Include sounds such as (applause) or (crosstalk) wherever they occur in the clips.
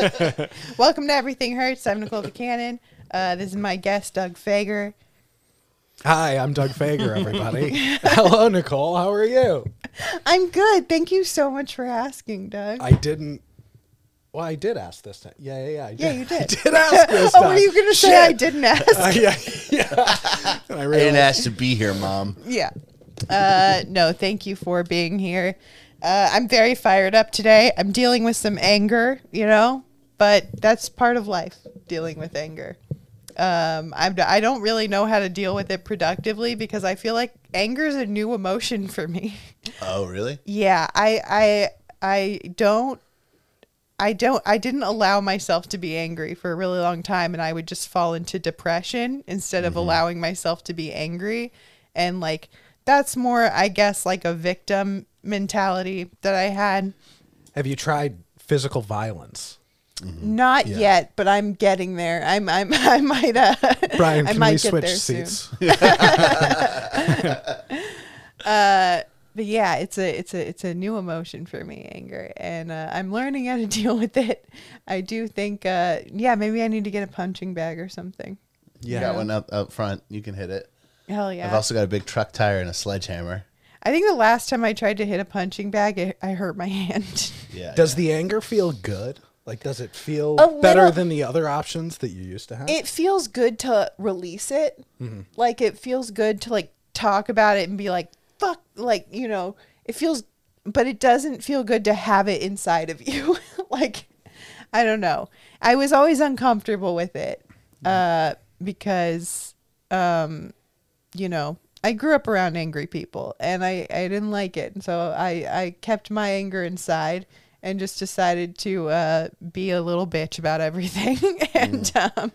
(laughs) Welcome to Everything Hurts. I'm Nicole Buchanan. Uh, this is my guest, Doug Fager. Hi, I'm Doug Fager, everybody. (laughs) Hello, Nicole. How are you? I'm good. Thank you so much for asking, Doug. I didn't. Well, I did ask this time. Yeah, yeah, yeah. I Yeah, you did. (laughs) I did ask this oh, time. were you going to say I didn't ask? Uh, yeah, yeah. And I I didn't ask to be here, mom. yeah. Uh, no, thank you for being here. Uh, I'm very fired up today. I'm dealing with some anger, you know, but that's part of life, dealing with anger. Um, I'm, I don't really know how to deal with it productively because I feel like anger is a new emotion for me. Oh, really? Yeah, I I I don't I don't I didn't allow myself to be angry for a really long time and I would just fall into depression instead of allowing myself to be angry and like that's more I guess like a victim mentality that I had. have you tried physical violence? Not Yeah. yet, but I'm getting there. I'm I'm (laughs) I might uh Brian, I can might we get switch there soon. seats? (laughs) (laughs) but yeah, it's a it's a it's a new emotion for me, anger, and uh, I'm learning how to deal with it. I do think, uh, yeah, maybe I need to get a punching bag or something. You Yeah. got one up up front. You can hit it. Hell yeah! I've also got a big truck tire and a sledgehammer. I think the last time I tried to hit a punching bag, it, I hurt my hand. Yeah. Does yeah. the anger feel good? Like, does it feel better than the other options that you used to have? it feels good to release it. Like it feels good to like talk about it and be like, fuck, like you know, it feels, but it doesn't feel good to have it inside of (laughs) you. like, I don't know. I was always uncomfortable with it uh, because, um, you know, I grew up around angry people and I, I didn't like it. And so I, I kept my anger inside and just decided to uh, be a little bitch about everything. (laughs) and um,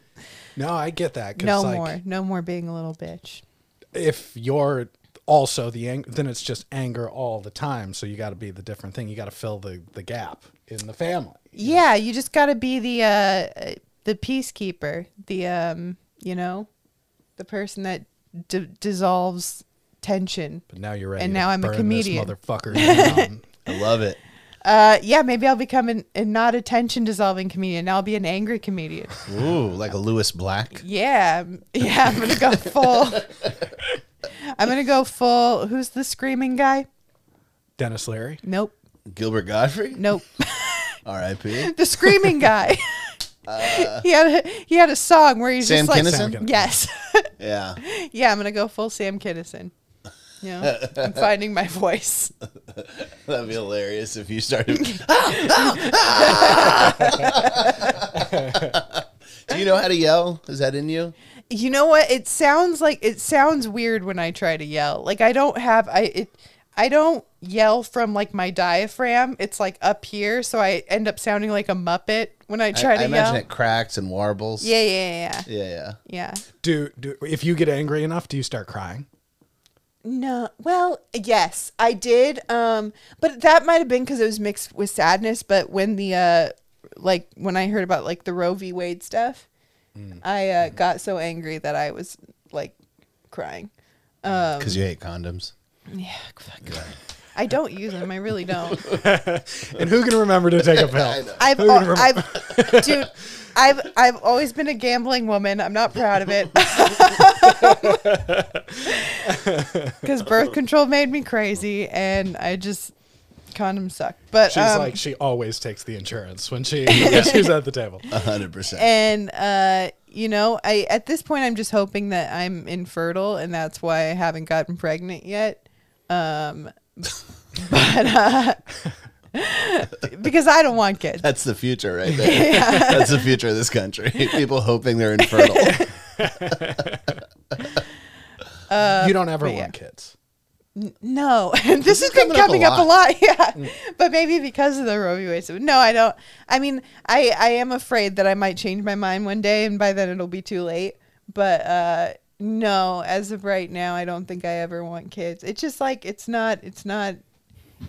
no, I get that. no like, more. No more being a little bitch. If you're also the anger, then it's just anger all the time. So you got to be the different thing. You got to fill the, the gap in the family. Yeah, you just got to be the uh, the peacekeeper, the um, you know, the person that d- dissolves tension. But now you're ready. And to now I'm a comedian. This motherfucker (laughs) down. I love it. Uh, yeah, maybe I'll become an, a not a tension dissolving comedian. I'll be an angry comedian. Ooh, like a Lewis Black. Yeah, yeah, I'm gonna go full. I'm gonna go full. Who's the screaming guy? Denis Leary. Nope, Gilbert Gottfried. nope. (laughs) R.I.P. (laughs) the screaming guy. he had a, he had a song where he's Sam just like, Kinison? Kinison. yes, Yeah. (laughs) yeah, I'm gonna go full Sam Kinison. You (laughs) know, I'm finding my voice. (laughs) That'd be hilarious if you started. (laughs) Do you know how to yell? Is that in you? You know what? It sounds like it sounds weird when I try to yell. Like I don't have I it I don't yell from like my diaphragm. It's like up here, so I end up sounding like a muppet when I I, try I to imagine yell. it cracks and warbles. Yeah, yeah, yeah, Yeah, yeah. yeah. Do, do if you get angry enough, do you start crying? No, well, yes, I did. Um, but that might have been because it was mixed with sadness. But when the uh, like when I heard about like the Roe v. Wade stuff, I uh, got so angry that I was like crying. Um, Because you hate condoms. yeah, fuck. I don't use them. I really don't. (laughs) And who can remember to take a pill? (laughs) I've, Who can remember- I've, (laughs) dude, I've, I've always been a gambling woman. I'm not proud of it. Because birth control made me crazy, and I just condoms suck. But She's um, like she always takes the insurance when she when she's at the table. A hundred percent. and uh, you know, I at this point I'm just hoping that I'm infertile, and that's why I haven't gotten pregnant yet. Um, but uh, (laughs) because I don't want kids. That's the future right there. (laughs) That's the future of this country. People hoping they're infertile. (laughs) you don't ever but yeah. want kids. No, this, has is been coming up a up a lot. lot. Yeah, but maybe because of the Roe v. Wade. So no, I don't. I mean, I I am afraid that I might change my mind one day, and by then it'll be too late. But uh, no, as of right now, I don't think I ever want kids. It's just like it's not. It's not.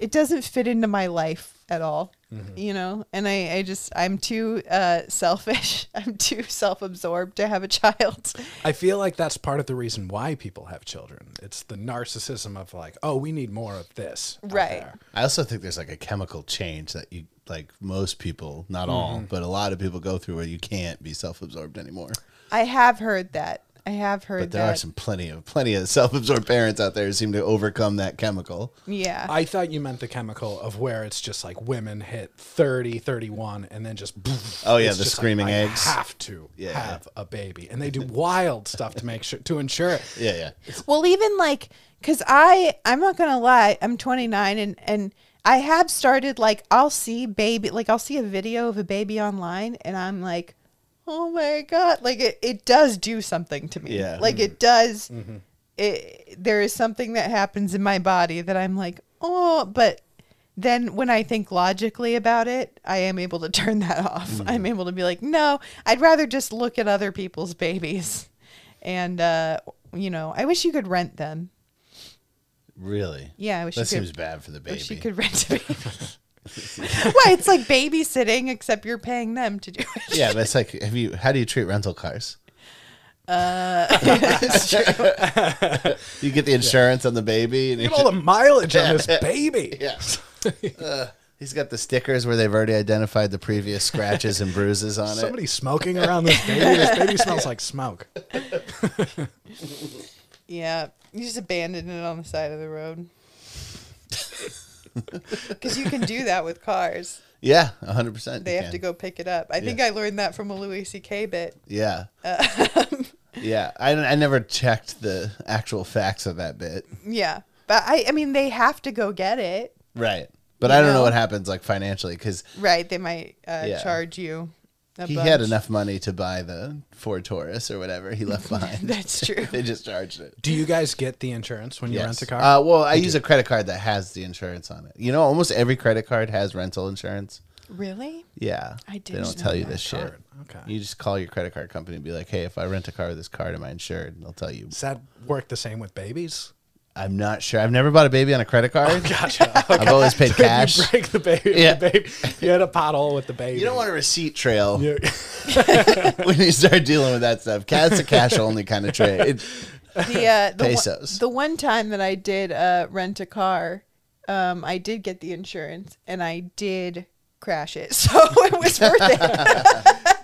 It doesn't fit into my life at all. You know, and I, I just I'm too uh, selfish. (laughs) I'm too self-absorbed to have a child. I feel like that's part of the reason why people have children. It's the narcissism of like, oh, we need more of this. Right. I also think there's like a chemical change that you like most people, not all, but a lot of people go through where you can't be self-absorbed anymore. I have heard that. I have heard But there that. are some plenty of plenty of self-absorbed parents out there who seem to overcome that chemical. yeah. I thought you meant the chemical of where it's just like women hit 30, 31, and then just. Oh, yeah, the just like, screaming I eggs. have to Yeah. have a baby. And they do wild stuff to make sure, to ensure it. (laughs) Yeah, yeah. Well, even like, cause I, I'm not gonna lie, I'm 29 and and I have started like I'll see baby, like I'll see a video of a baby online, and I'm like, oh my god, like it, it does do something to me. Yeah. Like it does. Mm-hmm. Mm-hmm. It there is something that happens in my body that I'm like, oh, but. Then, when I think logically about it, I am able to (laughs) turn that off. Mm-hmm. I'm able to be like, no, I'd rather just look at other people's babies. And, uh, you know, I wish you could rent them. Really? Yeah, I wish That you seems bad for the baby. wish you could rent a baby. (laughs) (laughs) Why? It's like babysitting, except you're paying them to do it. Yeah, but it's like, have you? How do you treat rental cars? (laughs) It's true. You get the insurance on the baby, and Look you at all the mileage on this (laughs) baby. yeah. Uh, he's got the stickers where they've already identified the previous scratches and bruises on it. Somebody smoking around this baby. This baby smells like smoke. yeah, you just abandon it on the side of the road. (laughs) Because you can do that with cars. Yeah, hundred percent. They have to go pick it up. I think I learned that from a Louis C.K. bit. Yeah. Um, (laughs) yeah, I, I never checked the actual facts of that bit. Yeah, but I, I mean, they have to go get it. Right. But You I don't know know? what happens like financially because Right? They might uh, Yeah. charge you. A he bunch. had enough money to buy the Ford Taurus or whatever he left (laughs) behind. That's (laughs) true. they just charged it. Do you guys get the insurance when you rent a car? Uh, well, I use a credit card that has the insurance on it. You know, almost every credit card has rental insurance. Really? Yeah. I do. They didn't don't tell you that. this shit. Okay. You just call your credit card company and be like, hey, if I rent a car with this card, am I insured? And they'll tell you. Does that work the same with babies? I'm not sure. I've never bought a baby on a credit card. Gotcha. (laughs) I've always paid (laughs) cash. you break the baby. Yeah. The baby. You had a pothole with the baby. You don't want a receipt trail You- (laughs) when you start dealing with that stuff. That's a cash only kind of trade. the uh, the Pesos. One, the one time that I did uh, rent a car, um, I did get the insurance and I did crash it, so it was worth it.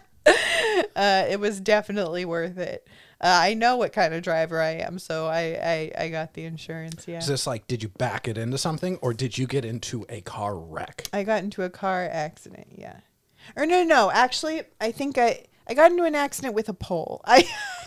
uh, it was definitely worth it. Uh, I know what kind of driver I am, so I I, I got the insurance. Yeah, Is this like, did you back it into something or did you get into a car wreck? I got into a car accident. Yeah, or no, no, actually, I think I I got into an accident with a pole. (laughs) I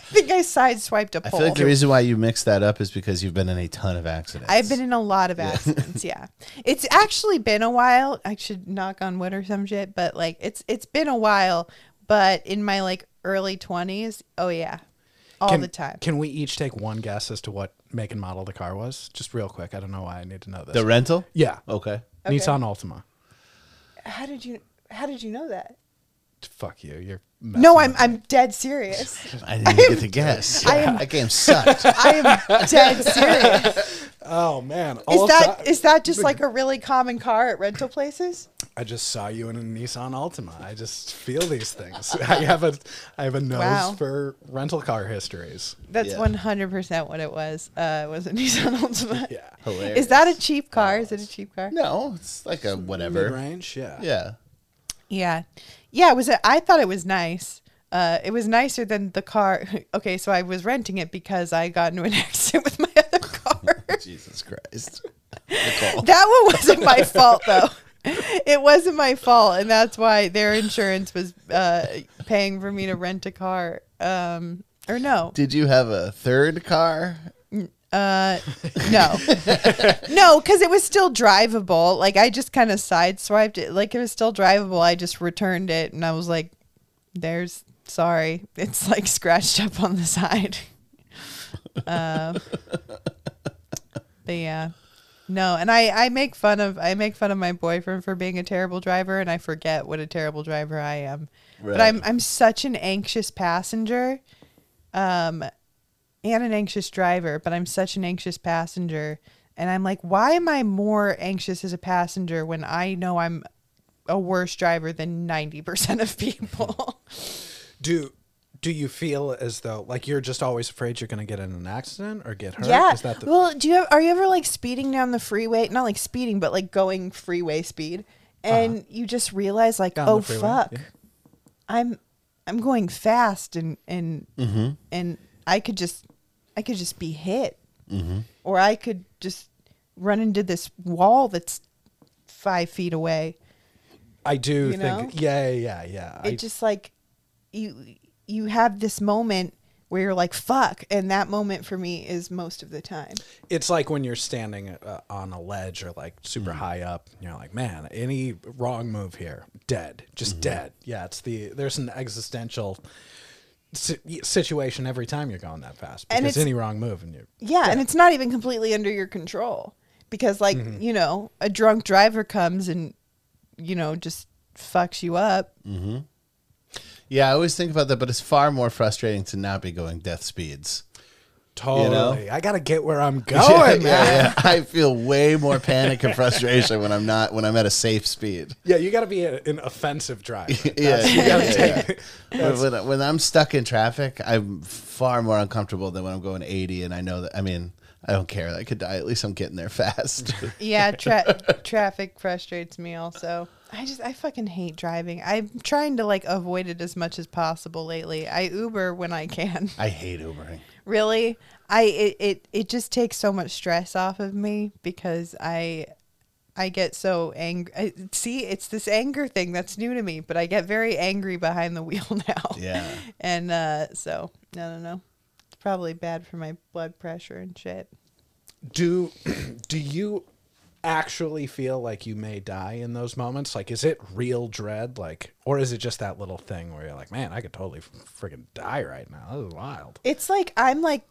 think I sideswiped a pole. I feel like the reason why you mix that up is because you've been in a ton of accidents. I've been in a lot of (laughs) accidents. yeah, it's actually been a while. I should knock on wood or some shit, but like it's it's been a while. But in my like early twenties, oh yeah, all Can- the time. Can we each take one guess as to what make and model the car was? Just real quick. I don't know why I need to know this. the rental. yeah. Okay. Okay. Nissan Altima. How did you How did you know that? Fuck you. You're No, I'm with I'm dead serious. (laughs) I didn't even get to guess. (laughs) I am- that game sucked. (laughs) I am dead serious. Oh man. Is All that ti- is that just like a really common car at rental places? I just saw you in a Nissan Altima. I just feel these things. (laughs) I have a I have a nose Wow. for rental car histories. That's Yeah. one hundred percent what it was. Uh, it was a (laughs) Nissan Altima. (laughs) Yeah. Hilarious. Is that a cheap car? Is it a cheap car? No, it's like a whatever. Range. Yeah. Yeah. Yeah, yeah. It was. A, I thought it was nice. Uh, it was nicer than the car. Okay, so I was renting it because I got into an accident with my other car. Jesus Christ. Nicole. that one wasn't my fault though. (laughs) It wasn't my fault, and that's why their insurance was uh, paying for me to rent a car. Um, or no, Did you have a third car? uh, no, (laughs) no, because it was still drivable. Like I just kind of sideswiped it. Like it was still drivable. I just returned it, and I was like, "There's sorry, (laughs) it's like scratched up on the side." uh, but yeah, no, and I I make fun of I make fun of my boyfriend for being a terrible driver, and I forget what a terrible driver I am. But I'm I'm such an anxious passenger. Um, and an anxious driver, but I'm such an anxious passenger. And I'm like, why am I more anxious as a passenger when I know I'm a worse driver than 90% of people? (laughs) Do do you feel as though like you're just always afraid you're going to get in an accident or get hurt? yeah. Is that the well, do you have, are you ever like speeding down the freeway? Not like speeding, but like going freeway speed. and you just realize like, Down oh freeway, fuck, yeah. I'm I'm going fast and and Mm-hmm. and I could just I could just be hit, Mm-hmm. or I could just run into this wall that's five feet away. I do You think, know? yeah, yeah, yeah. It I, just like you you have this moment where you're like fuck, and that moment for me is most of the time. it's like when you're standing uh, on a ledge or like super Mm-hmm. high up and you're like man any wrong move here dead just Mm-hmm. dead yeah it's the there's an existential si- situation every time you're going that fast And it's- any wrong move and you Yeah, and it's not even completely under your control because, like, Mm-hmm. you know, a drunk driver comes and, you know, just fucks you up. Yeah, I always think about that, but it's far more frustrating to not be going death speeds. totally i gotta get where i'm (laughs) going yeah, man. yeah, yeah. I (laughs) feel way more panic and frustration when I'm not when I'm at a safe speed. Yeah, you gotta be a, an offensive driver (laughs) Yeah, That's- you yeah, gotta yeah, take When, when, when I'm stuck in traffic, I'm far more uncomfortable than when I'm going 80, and I know that. I mean, I don't care. I could die. At least I'm getting there fast. Yeah, tra- traffic frustrates me also. I just, I fucking hate driving. I'm trying to, like, avoid it as much as possible lately. I Uber when I can. (laughs) I hate Ubering. really i it, it it just takes so much stress off of me because i i get so angry see it's this anger thing that's new to me but i get very angry behind the (laughs) wheel now Yeah. and uh so i don't know it's probably bad for my blood pressure and shit do (clears throat) do you actually feel like you may die in those moments? Like is it real dread? Like or is it just that little thing where you're like man i could totally freaking die right now. This is wild. It's like i'm like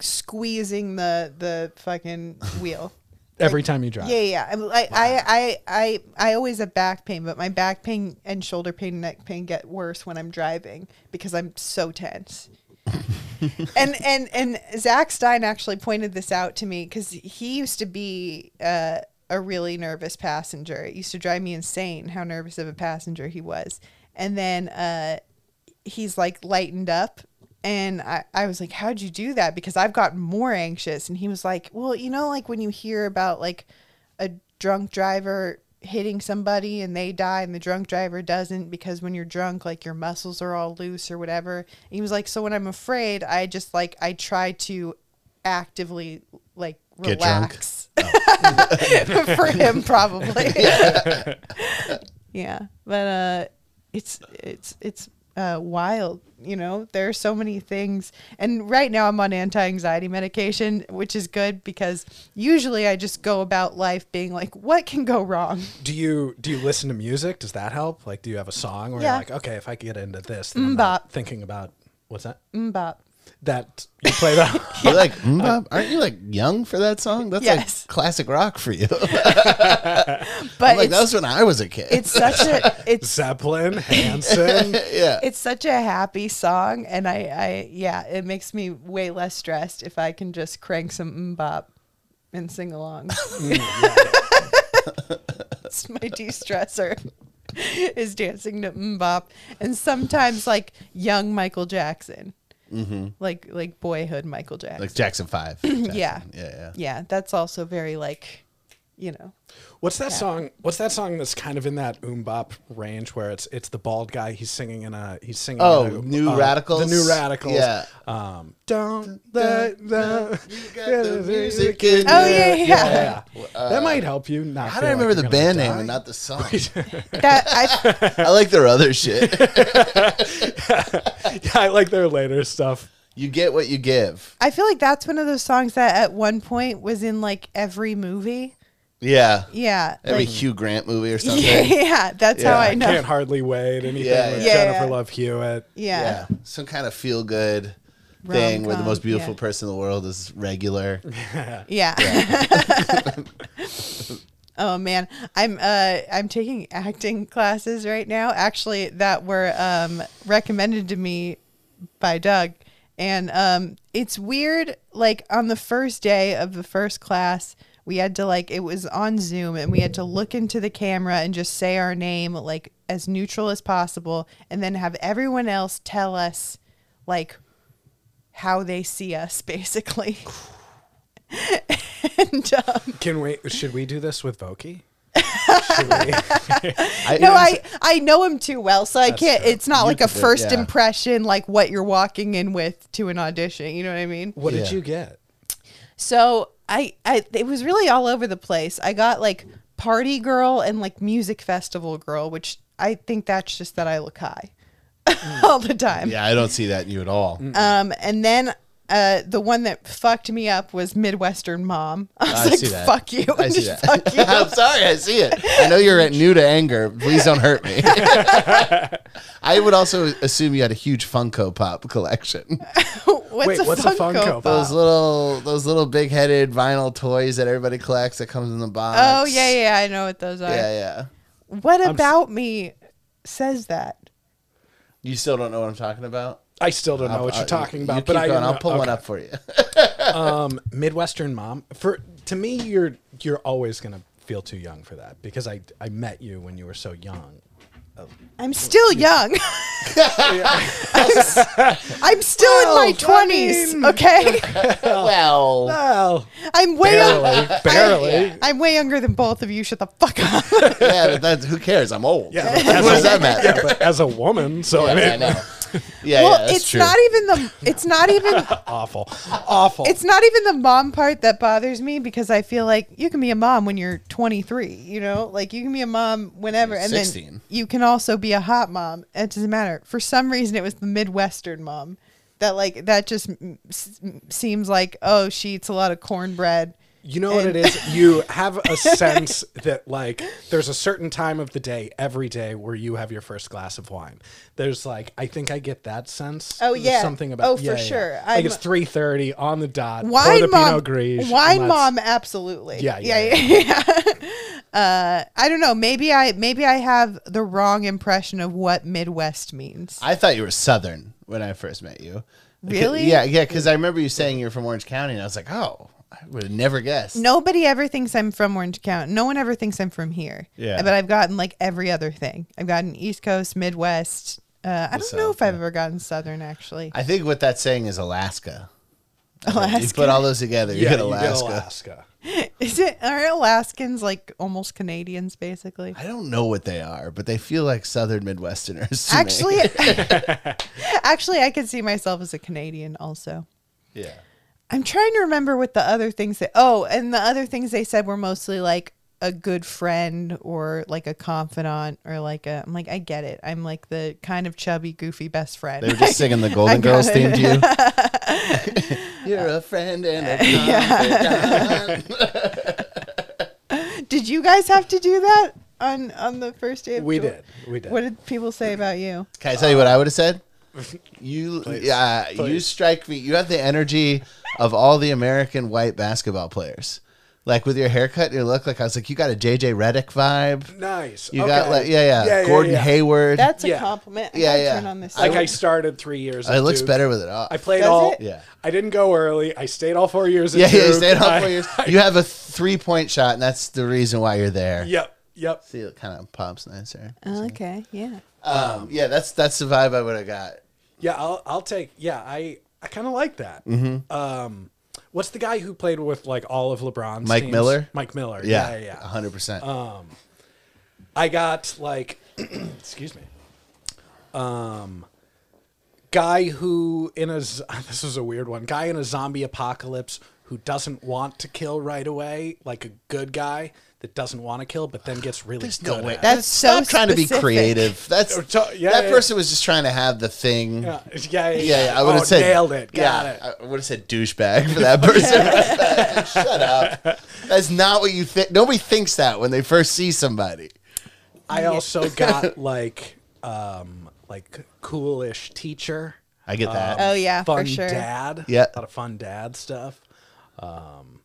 squeezing the the fucking wheel. (laughs) Every time you drive. Yeah, yeah. I'm like I, I, I, I always have back pain, but my back pain and shoulder pain and neck pain get worse when I'm driving because I'm so tense. (laughs) and and and Zach Stein actually pointed this out to me because he used to be uh, a really nervous passenger. It used to drive me insane how nervous of a passenger he was. And then uh, he's like lightened up and I, I was like how'd you do that? Because i've gotten more anxious. And he was like well you know like when you hear about like a drunk driver hitting somebody and they die and the drunk driver doesn't because when you're drunk like your muscles are all loose or whatever. And he was like so when i'm afraid i just like i try to actively like Get relax (laughs) for him probably. (laughs) Yeah. But uh it's it's it's uh wild you know? There are so many things. And right now i'm on anti-anxiety medication which is good because usually i just go about life being like what can go wrong? Do you do you listen to music? Does that help? Like do you have a song where Yeah. you're like okay if i get into this then not thinking about what's that? MMMBop. That you play that (laughs) You like, mm, aren't you like young for that song? That's Yes. like classic rock for you. (laughs) but I'm like, it's, that was when I was a kid. it's such a (laughs) it's zeppelin hanson yeah. it's such a happy song and i i yeah it makes me way less stressed if i can just crank some MMMBop and sing along it's my de-stressor is dancing to MMMBop and sometimes like young michael jackson Mm-hmm. like like boyhood michael jackson like Jackson 5. (clears throat) yeah Yeah, yeah. yeah that's also very like you know What's that song? What's that song that's kind of in that oombop range where it's it's the bald guy he's singing in a he's singing Oh, a, New uh, Radicals? the new radicals Yeah. um don't let the, got the music in Oh, you. yeah, yeah. yeah, yeah. that might help you not How do feel I remember like the you're gonna band name and not the song? (laughs) that i I like their other shit. (laughs) (laughs) yeah i like their later stuff You get what you give. I feel like that's one of those songs that at one point was in like every movie. Yeah. Yeah. Every like- Hugh Grant movie or (laughs) something. yeah, yeah, that's how Yeah, I I know. can't hardly wait anything Yeah, with yeah. jennifer Yeah. love hewitt yeah. Yeah. Some kind of feel good thing where the most beautiful yeah. person in the world is regular. (laughs) Yeah. (laughs) oh man, I'm uh I'm taking acting classes right now. Actually, that were um recommended to me by Doug. And um it's weird like on the first day of the first class, we had to like it was on Zoom and we had to look into the camera and just say our name like as neutral as possible and then have everyone else tell us like how they see us (laughs) basically. (laughs) and um, can we should we do this with Voki? Should (laughs) I, no, I I know him too well, so I can't. true. It's not You like a could do it, first yeah. impression, like what you're walking in with to an audition. You know what I mean? what did you get? So I, I, it was really all over the place. I got like party girl and like music festival girl, which I think that's just that I look high (laughs) all the time. yeah, I don't see that in you at all. Um, and then uh, the one that fucked me up was Midwestern mom. (laughs) I was I like, see that. fuck you. I see that. Fuck (laughs) you. I'm sorry, I see it. I know you're at new to anger. Please don't hurt me. I would also assume you had a huge Funko Pop collection. What's Wait, a what's a Funko, Funko Pop? Those little, those little big-headed vinyl toys that everybody collects that comes in the box. Oh yeah, yeah, I know what those are. yeah, yeah. What about me says that? You still don't know what I'm talking about. I still don't know what I'll- you're talking you about, keep but I, going. I'll pull one up for you. (laughs) (laughs) um, Midwestern mom. For to me, you're you're always gonna feel too young for that because I I met you when you were so young. Oh. I'm still young. (laughs) I'm, s- I'm still in Well, my I twenties. mean- Okay, (laughs) well, Well, I'm way barely, barely. I'm way younger than both of you. Shut the fuck up. yeah, but that's, who cares? I'm old. Yeah, what but as does a- that matter? Yeah, but as a woman, so I Yeah, I mean, know. (laughs) Yeah, well, yeah, it's true. not even the. It's not even. (laughs) awful, awful. It's not even the mom part that bothers me because I feel like you can be a mom when you're 23. You know, like you can be a mom whenever, and 16. then you can also be a hot mom. It doesn't matter. For some reason, it was the Midwestern mom that like that just seems like oh she eats a lot of cornbread. You know what it is? You (laughs) have a sense that like there's a certain time of the day every day where you have your first glass of wine. There's like I think I get that sense. Oh, There's yeah. something about Oh, for yeah, yeah. sure. Like I'm- it's three thirty on the dot. pour Wine the mom, Pinot Gris. wine mom, absolutely. Yeah, yeah, yeah, yeah. (laughs) yeah. uh, I don't know. Maybe I maybe I have the wrong impression of what Midwest means. I thought you were Southern when I first met you. Really? Yeah, yeah. Because I remember you saying you're from Orange County, and I was like, oh, I would have never guessed. Nobody ever thinks I'm from Orange County. No one ever thinks I'm from here. Yeah. But I've gotten like every other thing. I've gotten East Coast, Midwest. Uh, I don't know South, if I've yeah. ever gotten Southern actually. I think what that's saying is Alaska. Alaska. You put all those together, you Yeah, get you Alaska. get Alaska. (laughs) Is it are Alaskans like almost Canadians basically? I don't know what they are, but they feel like Southern Midwesterners. to me. Actually, (laughs) (laughs) actually, I could see myself as a Canadian also. yeah. I'm trying to remember what the other things that. Oh, and the other things they said were mostly like a good friend or like a confidant or like a. I'm like, I get it. I'm like the kind of chubby, goofy best friend. They were just singing the (laughs) Golden Girls theme to you. (laughs) You're a friend and a (laughs) confidant. Did you guys have to do that on on the first day? Of We tour? did. We did. What did people say about you? Can I tell you what I would have said? You, Please. yeah, you strike me. You have the energy of all the American white basketball players. Like with your haircut, and your look. Like I was like, you got a JJ Redick vibe. Nice. You Okay. got like, yeah, yeah, yeah, Gordon yeah. Hayward. That's a Yeah. compliment. I Yeah, yeah. Turn on this. Like I- I started three years. Ago. It looks Duke. better with it off. I played Does all. it? Yeah. I didn't go early. I stayed all four years. Yeah, yeah. You Duke. stayed on I- four years. (laughs) You have a three point shot, and that's the reason why you're there. Yep. Yep. See, it kind of pops nicer. Oh, okay. Yeah. Um, yeah, that's that's the vibe I would have got. Yeah, I'll I'll take. Yeah, I I kind of like that. Mm-hmm. Um, what's the guy who played with like all of LeBron's? Mike teams? Miller? Mike Miller. Yeah, Yeah, yeah. yeah. hundred percent. I got like, (clears throat) excuse me. Um, guy who in a (laughs) this is a weird one. Guy in a zombie apocalypse who doesn't want to kill right away, like a good guy that doesn't want to kill, but then gets really There's good. no way. at it. That's so Stop trying to be specific. creative. That's Oh, to- yeah, that yeah. person was just trying to have the thing. Yeah, yeah, yeah. Yeah, yeah, I would have Oh, said nailed it. Got yeah, it. I would have said douchebag for that (laughs) person. (laughs) Shut up. That's not what you think. Nobody thinks that when they first see somebody. I also got like um like coolish teacher. I get that. Oh yeah, fun for sure. dad. Yeah. A lot of fun dad stuff. Um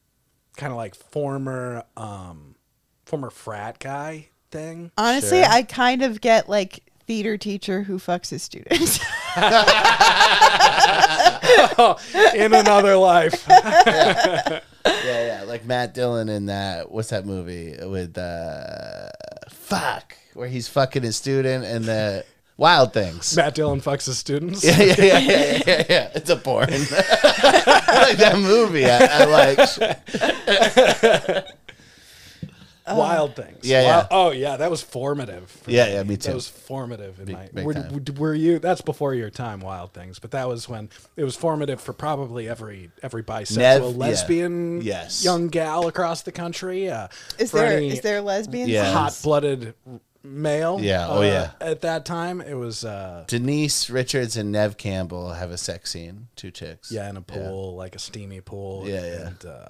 kind of like former um former frat guy thing. Honestly, Sure. I kind of get like theater teacher who fucks his students. (laughs) (laughs) In another life. (laughs) yeah, yeah, like Matt Dillon in that. What's that movie with uh, fuck where he's fucking his student and the Wild Things. Matt Dillon fucks his students. yeah, yeah, yeah, yeah, yeah, yeah. It's a porn. I like that movie. I, I like. Wild Wild Things. Yeah, Wild- yeah. Oh yeah, that was formative. for Yeah, yeah, me too. That was formative in my. big were, time. were you? That's before your time, Wild Things. But that was when it was formative for probably every every bisexual, Nev- yeah. lesbian, Yes. young gal across the country. Uh, Is for there any is there lesbians? Yeah. hot-blooded male? Yeah, oh, uh, yeah. At that time, it was. Uh, Denise Richards and Neve Campbell have a sex scene. Two chicks. yeah, in a pool, like a steamy pool. Yeah, yeah. And, uh,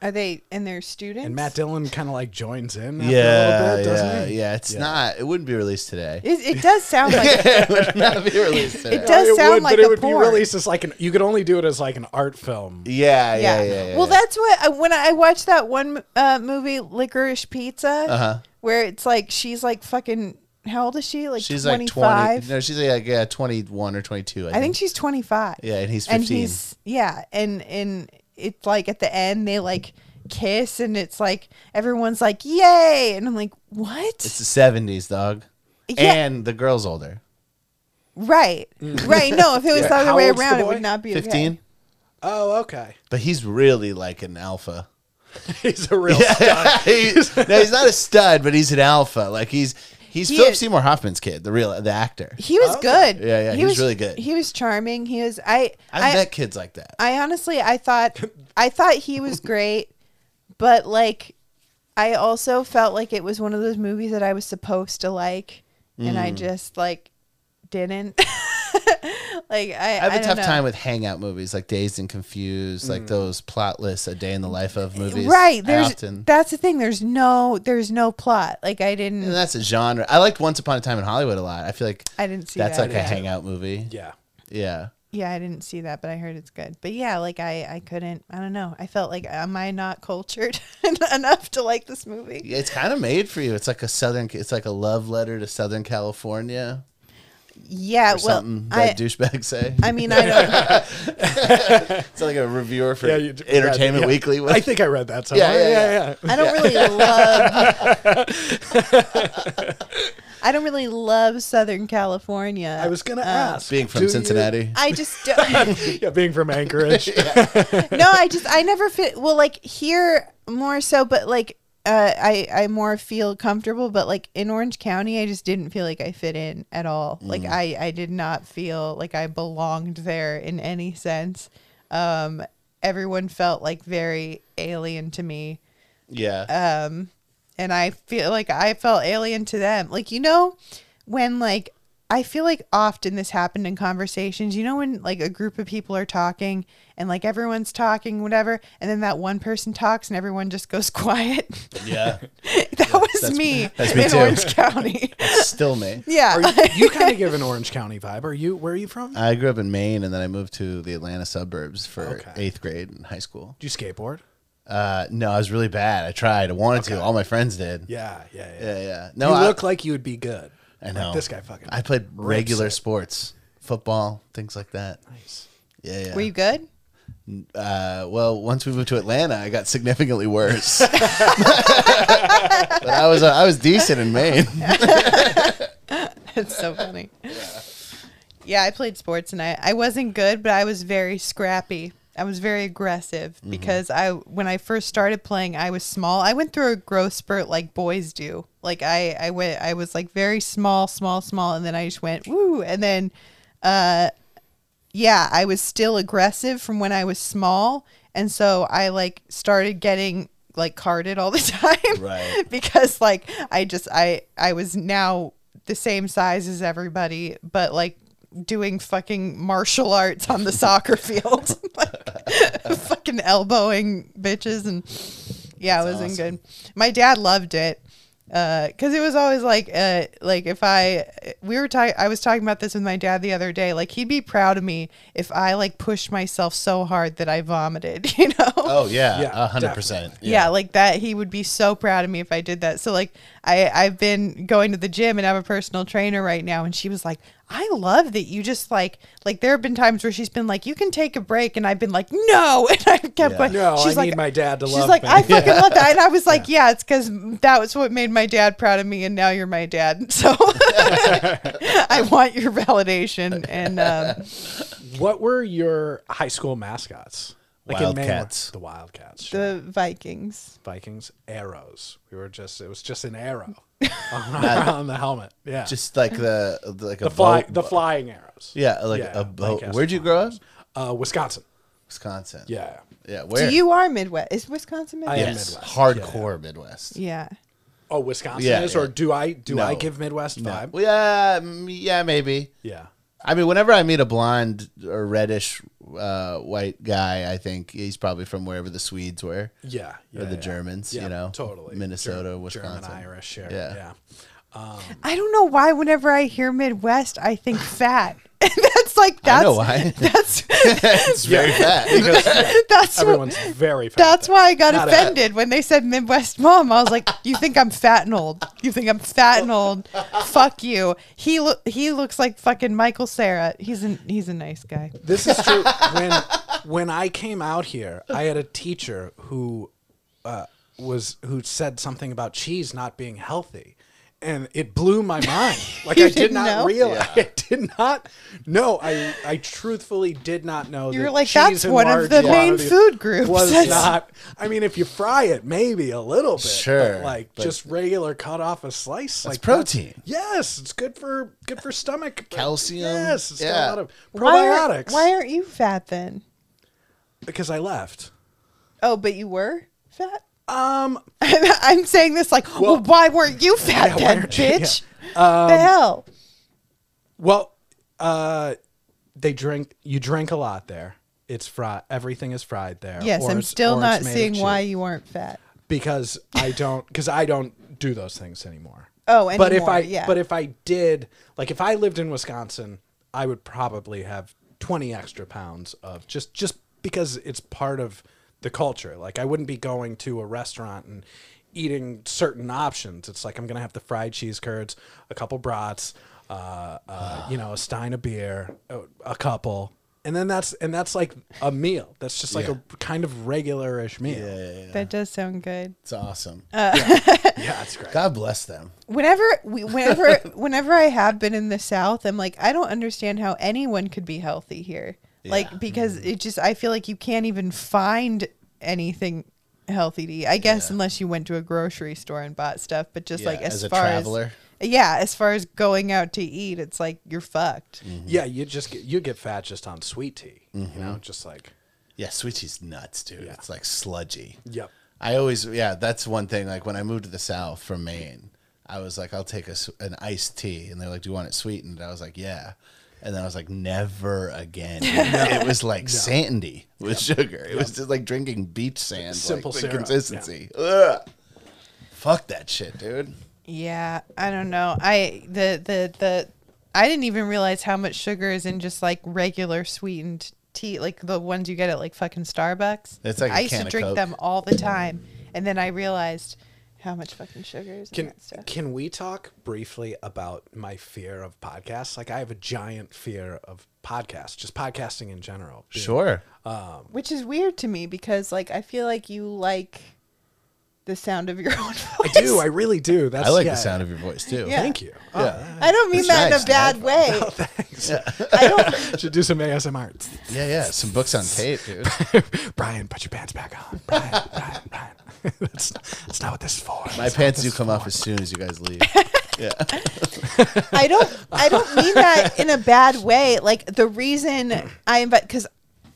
Are they and they're students? and Matt Dillon kind of like joins in. After a Yeah, little bit, doesn't yeah, he? yeah. It's Yeah. not. It wouldn't be released today. It, it does sound like (laughs) it would not be released today. It does it sound would, like but it would porn. be released as like an. You could only do it as like an art film. Yeah, yeah, yeah. yeah, well, yeah. that's what I, when I watched that one uh, movie, Licorice Pizza, Uh-huh. where it's like she's like fucking. How old is she? Like she's twenty like twenty. No, she's like yeah, twenty-one or twenty-two. I, I think she's twenty five. Yeah, and he's and fifteen. he's yeah, and and it's like at the end they like kiss, and it's like everyone's like yay, and I'm like what? It's the seventies, dog. Yeah. And the girl's older. right, mm. right. No, if it was (laughs) Yeah. the other How way around, it would not be okay. Fifteen. Oh, okay. But he's really like an alpha. (laughs) He's a real (laughs) stud. he's, no, he's not a stud, but he's an alpha. Like he's he's He Philip is- Seymour Hoffman's kid, the real the actor. He was Okay. good. Yeah, yeah, He he was was really good. He was charming. He was. I. I've I, met kids like that. I honestly, I thought, I thought he was (laughs) great, but like, I also felt like it was one of those movies that I was supposed to like, and Mm. I just like didn't. (laughs) (laughs) like I, I have a a tough time with hangout movies like Dazed and Confused, like mm. those plotless A Day in the Life of movies. Right. There's often, that's the thing. There's no there's no plot. Like I didn't that's a genre. I liked Once Upon a Time in Hollywood a lot. I feel like I didn't see that's that. like a hangout movie. Yeah. Yeah. yeah, I didn't see that, but I heard it's good. But yeah, like I I couldn't. I don't know. I felt like am I not cultured (laughs) enough to like this movie? Yeah, It's kind of made for you. It's like a southern. It's like a love letter to Southern California Yeah. or Well, something I that douchebags say. I mean I don't. (laughs) It's like a reviewer for Yeah, you- Entertainment yeah. Weekly. I think I read that somewhere. Yeah, Yeah, yeah, yeah. I don't really love. I don't really love Southern California. I was gonna Uh, ask. Being from do you- Cincinnati. I just don't. (laughs) yeah, being from Anchorage. (laughs) no, I just I never fit. Well, like here more so, but like uh, I I more feel comfortable. But like in Orange County, I just didn't feel like I fit in at all. Like I I did not feel like I belonged there in any sense. Um, everyone felt like very alien to me. yeah. um and i feel like i felt alien to them like you know when like i feel like often this happened in conversations you know when like a group of people are talking and like everyone's talking whatever and then that one person talks and everyone just goes (laughs) quiet yeah. (laughs) that was that's- me that's me in too. orange county Still me. (laughs) yeah Are you, you kind of give an Orange County vibe. Are you? Where are you from? I grew up in Maine, and then I moved to the Atlanta suburbs for Okay. eighth grade in high school. Do you skateboard? Uh, no, I was really bad. I tried. I wanted to. All my friends did. Yeah, yeah, yeah. Yeah, yeah. No, you I, look like you would be good. I Like, know. this guy fucking. I played regular it. sports, football, things like that. Nice. Yeah, yeah. were you good Uh, well, once we moved to Atlanta, I got significantly worse. (laughs) but I was uh, I was decent in Maine. (laughs) it's so funny yeah i played sports and i i wasn't good but i was very scrappy i was very aggressive Mm-hmm. because i when i first started playing i was small i went through a growth spurt like boys do like i i went i was like very small small small and then i just went woo and then uh yeah i was still aggressive from when i was small and so i like started getting like carded all the (laughs) time Right. because like i just i i was now the same size as everybody but like doing fucking martial arts on the soccer (laughs) field (laughs) like (laughs) fucking elbowing bitches and yeah it wasn't awesome. good my dad loved it because it was always like uh like if i we were talking i was talking about this with my dad the other day like he'd be proud of me if i like pushed myself so hard that i vomited you know Oh yeah, Yeah, a hundred percent. yeah. like that he would be so proud of me if i did that so like i i've been going to the gym and I have a personal trainer right now and she was like i love that you just like like there have been times where she's been like you can take a break and i've been like no (laughs) and i kept Yeah. going No, she's I like need my dad to love. she's love like me. i fucking love that and i was (laughs) like yeah, it's because that was what made my dad proud of me and now you're my dad (laughs) so i want your validation and um What were your high school mascots? Like in Wildcats. the Wildcats. sure. The Vikings. Vikings arrows. We were just it was just an arrow (laughs) on the helmet. Yeah, Just like the like a the fly boat- the flying arrows. Yeah, like Yeah, a boat. Lancaster Where'd you grow up? Uh, Wisconsin. Wisconsin. Yeah. Yeah. Where? So you are Midwest. Is Wisconsin I Midwest? am yes. Midwest. Hardcore Midwest. Yeah. Oh, Wisconsin Yeah, is, yeah. or do I do No. I give Midwest vibe? Well, yeah, mm, yeah, maybe. Yeah. I mean, whenever I meet a blonde or reddish uh, white guy, I think he's probably from wherever the Swedes were. Yeah, yeah, Or the yeah. Germans, you know, totally. Minnesota, German, Wisconsin. German, Irish, yeah, Yeah. yeah. I don't know why whenever I hear Midwest, I think fat. (laughs) (laughs) that's like that's I know why. (laughs) that's (laughs) it's very fat. (laughs) Because that's what, everyone's very fat. that's why I got Not a- offended when they said Midwest mom. I was like, "You think I'm fat and old? You think I'm fat and old? Fuck you." He lo- he looks like fucking Michael Cera. He's an he's a nice guy. This is true. when when I came out here, I had a teacher who uh, was who said something about cheese not being healthy, and it blew my mind. (laughs) Like You I did didn't not know? realize. (laughs) I did not know. I I truthfully did not know. You're that like, cheese that's in one of large the main quantities food groups. Was That's- not. I mean, if you fry it, maybe a little bit. Sure, but like but- just regular cut off a slice. That's like protein. yes, it's good for good for stomach Calcium. Yes, it's got Yeah. a lot of Why aren't, probiotics. why aren't you fat then? Because I left. Oh, but you were fat. Um, (laughs) I'm saying this like, well, Well- why weren't you fat Yeah, then, bitch? yeah. the hell? well, uh, they drink. You drink a lot there. It's fried. Everything is fried there. Yes, or I'm still not it's made of seeing why you weren't fat. because I don't because I don't do those things anymore. (laughs) Oh, but if I yeah. but if I did like if I lived in Wisconsin, I would probably have twenty extra pounds of just just because it's part of the culture. Like I wouldn't be going to a restaurant and eating certain options. It's like I'm gonna have the fried cheese curds, a couple brats, uh, uh, you know, a stein of beer, a, a couple. And then that's and that's like a meal. That's just like Yeah. a kind of regular-ish meal. Yeah, yeah, yeah. That does sound good. It's awesome. (laughs) yeah it's great. God bless them. Whenever we, whenever (laughs) whenever I have been in the South, I'm like, I don't understand how anyone could be healthy here. Like because mm-hmm. it just I feel like you can't even find anything healthy to eat. I guess Yeah. unless you went to a grocery store and bought stuff, but just Yeah, like as, as a far traveler. as yeah, as far as going out to eat, it's like you're fucked. Mm-hmm. Yeah, you just get you get fat just on sweet tea. You mm-hmm. know, just like Yeah, sweet tea's nuts, dude. Yeah. It's like sludgy. yep. I always, yeah, that's one thing. Like when I moved to the South from Maine, I was like, I'll take a, s- an iced tea. And they're like, Do you want it sweetened? I was like, Yeah. And then I was like, Never again. (laughs) It was like sandy with sugar. It was just like drinking beach sand. Simple like, the syrup, consistency. Ugh. Fuck that shit, dude. Yeah, I don't know. I the the the I didn't even realize how much sugar is in just like regular sweetened tea, like the ones you get at like fucking Starbucks. It's like a I used can to of drink Coke. them all the time, and then I realized how much fucking sugar is in Can that stuff. can we talk briefly about my fear of podcasts? Like I have a giant fear of podcasts, just podcasting in general. Being- Sure. Um, Which is weird to me because like I feel like you like the sound of your (laughs) own voice. I do. I really do. That's I like yeah, the sound of your voice too. Yeah. Thank you. Oh, (laughs) oh Yeah. I don't mean It's that nice, in a bad man. way. thanks. I don't. Should do some ASMR. Yeah, yeah. Some books on tape, dude. (laughs) Brian, put your pants back on. Brian, Brian, Brian. that's, that's not what this is for. My That's pants do come is off as soon as you guys leave. Yeah. I don't I don't mean that in a bad way. Like the reason (clears throat) I invite because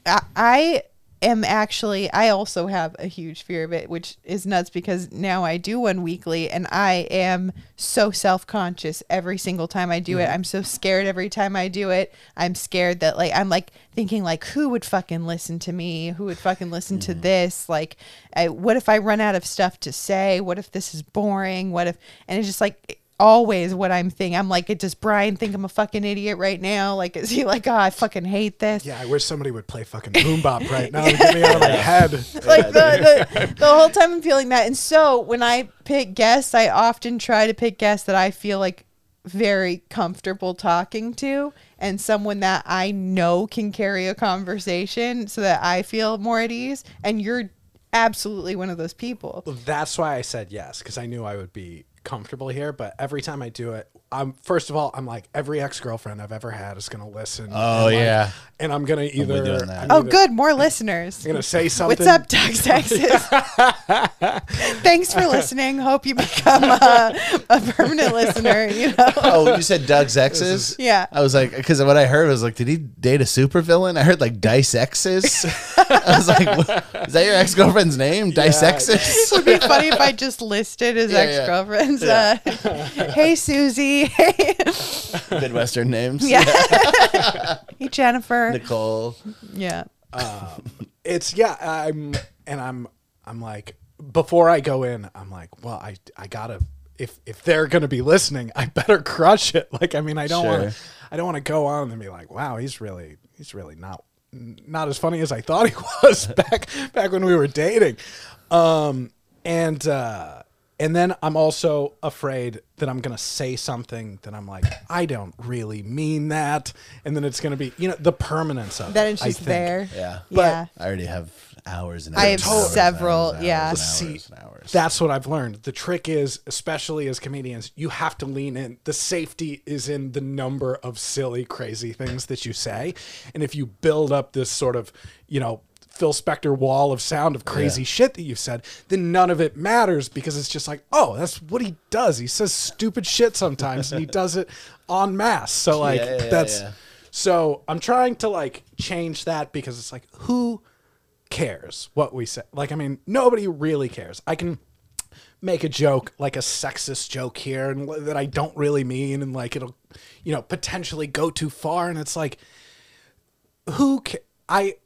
I, I am actually I also have a huge fear of it, which is nuts because now I do one weekly and I am so self conscious every single time I do it. I'm so scared every time I do it. I'm scared that like I'm like thinking like who would fucking listen to me? Who would fucking listen to this? Like I, what if I run out of stuff to say? What if this is boring? What if and it's just like always what I'm thinking. I'm like, does Brian think I'm a fucking idiot right now? Like, is he like, oh, I fucking hate this? Yeah, I wish somebody would play fucking boom bop right now to get me out of my head. (laughs) (laughs) Like the, the, the whole time I'm feeling that. And so when I pick guests, I often try to pick guests that I feel like very comfortable talking to and someone that I know can carry a conversation so that I feel more at ease. And you're absolutely one of those people. Well, that's why I said yes because I knew I would be comfortable here, but every time I do it, I'm first of all, I'm like every ex girlfriend I've ever had is gonna listen. Oh, and, like, yeah. and I'm gonna either doing that. I'm Oh, either good. More listeners. I'm gonna say something. What's up, Doug Texas? (laughs) Thanks for listening. Hope you become a, a permanent listener. You know. Oh, you said Doug's exes? Yeah. I was like, because what I heard was like, did he date a supervillain? I heard like Dice Exes. (laughs) I was like, what, is that your ex girlfriend's name? Dice Yeah. Exes? It would be funny if I just listed his Yeah, yeah. ex girlfriends. Uh, (laughs) hey, Susie. Hey, (laughs) Midwestern names. yeah. (laughs) hey, Jennifer. Nicole. Yeah. it's yeah i'm and i'm i'm like before i go in i'm like well i i gotta if if they're gonna be listening i better crush it (laughs) like i mean i don't want Sure. to i don't want to go on and be like wow he's really he's really not not as funny as i thought he was back back when we were dating um and uh and then i'm also afraid that i'm gonna say something that i'm like i don't really mean that and then it's gonna be you know the permanence of Then it, it's I just think. there. Yeah. yeah. I already have hours and hours. I have and hours and several, hours and yeah. hours See, and hours and hours. That's what I've learned. The trick is, especially as comedians, you have to lean in. The safety is in the number of silly, crazy things that you say. And if you build up this sort of, you know, Phil Spector wall of sound of oh, crazy Yeah. shit that you've said, then none of it matters because it's just like, oh, that's what he does. He says stupid shit sometimes and he (laughs) does it en masse. So, like, Yeah, yeah, that's. So I'm trying to like change that because it's like, who cares what we say? Like, I mean, nobody really cares. I can make a joke, like a sexist joke here, and that I don't really mean, and like it'll, you know, potentially go too far. And it's like, who ca- I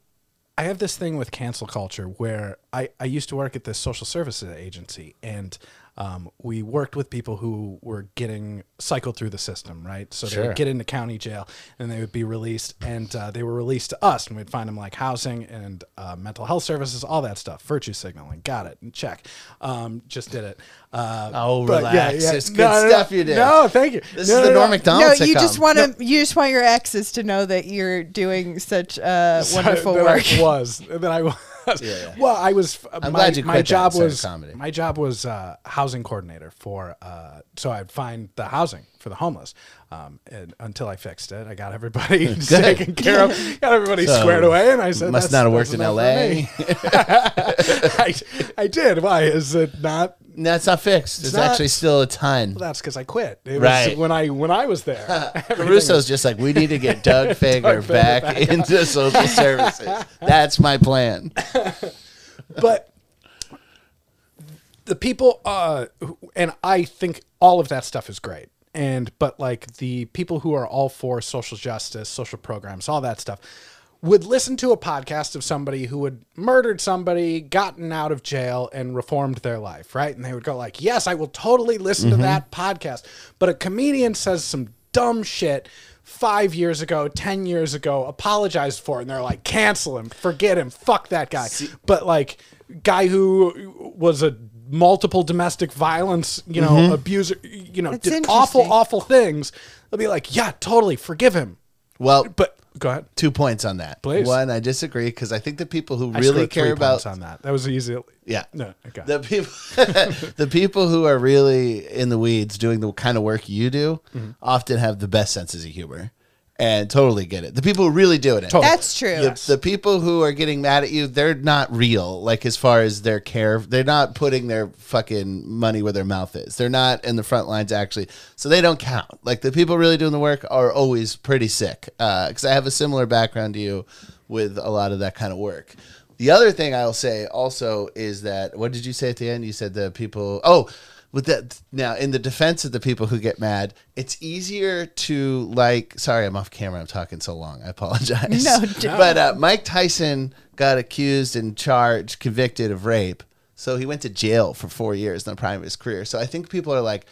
I have this thing with cancel culture where I, I used to work at this social services agency and um, we worked with people who were getting cycled through the system, right? So they would get into county jail and they would be released and uh, they were released to us and we'd find them like housing and uh, mental health services, all that stuff, virtue signaling. Got it. And check. Um, just did it. Uh, Oh, but relax. It's good stuff you did. No, thank you. This No, is no, the no. Norm Macdonald no, you just want to. You just want your exes to know that you're doing such uh, (laughs) wonderful that work. I was that I was. (laughs) yeah. Well, I was. I'm my, glad you my quit that job of was comedy. my job was uh, housing coordinator for. Uh, so I'd find the housing for the homeless. Um, and until I fixed it, I got everybody (laughs) (laughs) taken care of, got everybody So, squared away, and I said, must "That's- not have worked in LA. I, I did. Why is it not? It's not fixed. It's not- actually still a ton. Well, that's because I quit. It Right. was when I when I was there. (laughs) (laughs) everything was- just like, we need to get Doug (laughs) Fager Fager back, back into social services. That's my plan. but the people uh who- and i think all of that stuff is great and but like the people who are all for social justice social programs all that stuff would listen to a podcast of somebody who had murdered somebody gotten out of jail and reformed their life right? And they would go like yes i will totally listen to that podcast. But a comedian says some dumb shit five years ago, ten years ago, apologized for it, and they're like, cancel him, forget him, fuck that guy. but like, guy who was a multiple domestic violence, you know, abuser, you know, awful, awful things. They'll be like, yeah, totally, forgive him. Well, But go ahead. two points on that. Please. One, I disagree because I think the people who I really care about on that. That was easy. yeah, No, okay. the people (laughs) the people who are really in the weeds doing the kind of work you do Mm-hmm. often have the best senses of humor and totally get it. The people who really do it. Totally. That's true. The, the people who are getting mad at you, they're not real. Like as far as their care, they're not putting their fucking money where their mouth is. They're not in the front lines actually, so they don't count. Like the people really doing the work are always pretty sick. Uh, because I have a similar background to you with a lot of that kind of work. The other thing I'll say also is that what did you say at the end? You said the people. Oh, with that now in the defense of the people who get mad, it's easier to like. Sorry, I'm off camera. I'm talking so long. I apologize. No, (laughs) but uh, Mike Tyson got accused and charged, convicted of rape. So he went to jail for four years in the prime of his career. So I think people are like,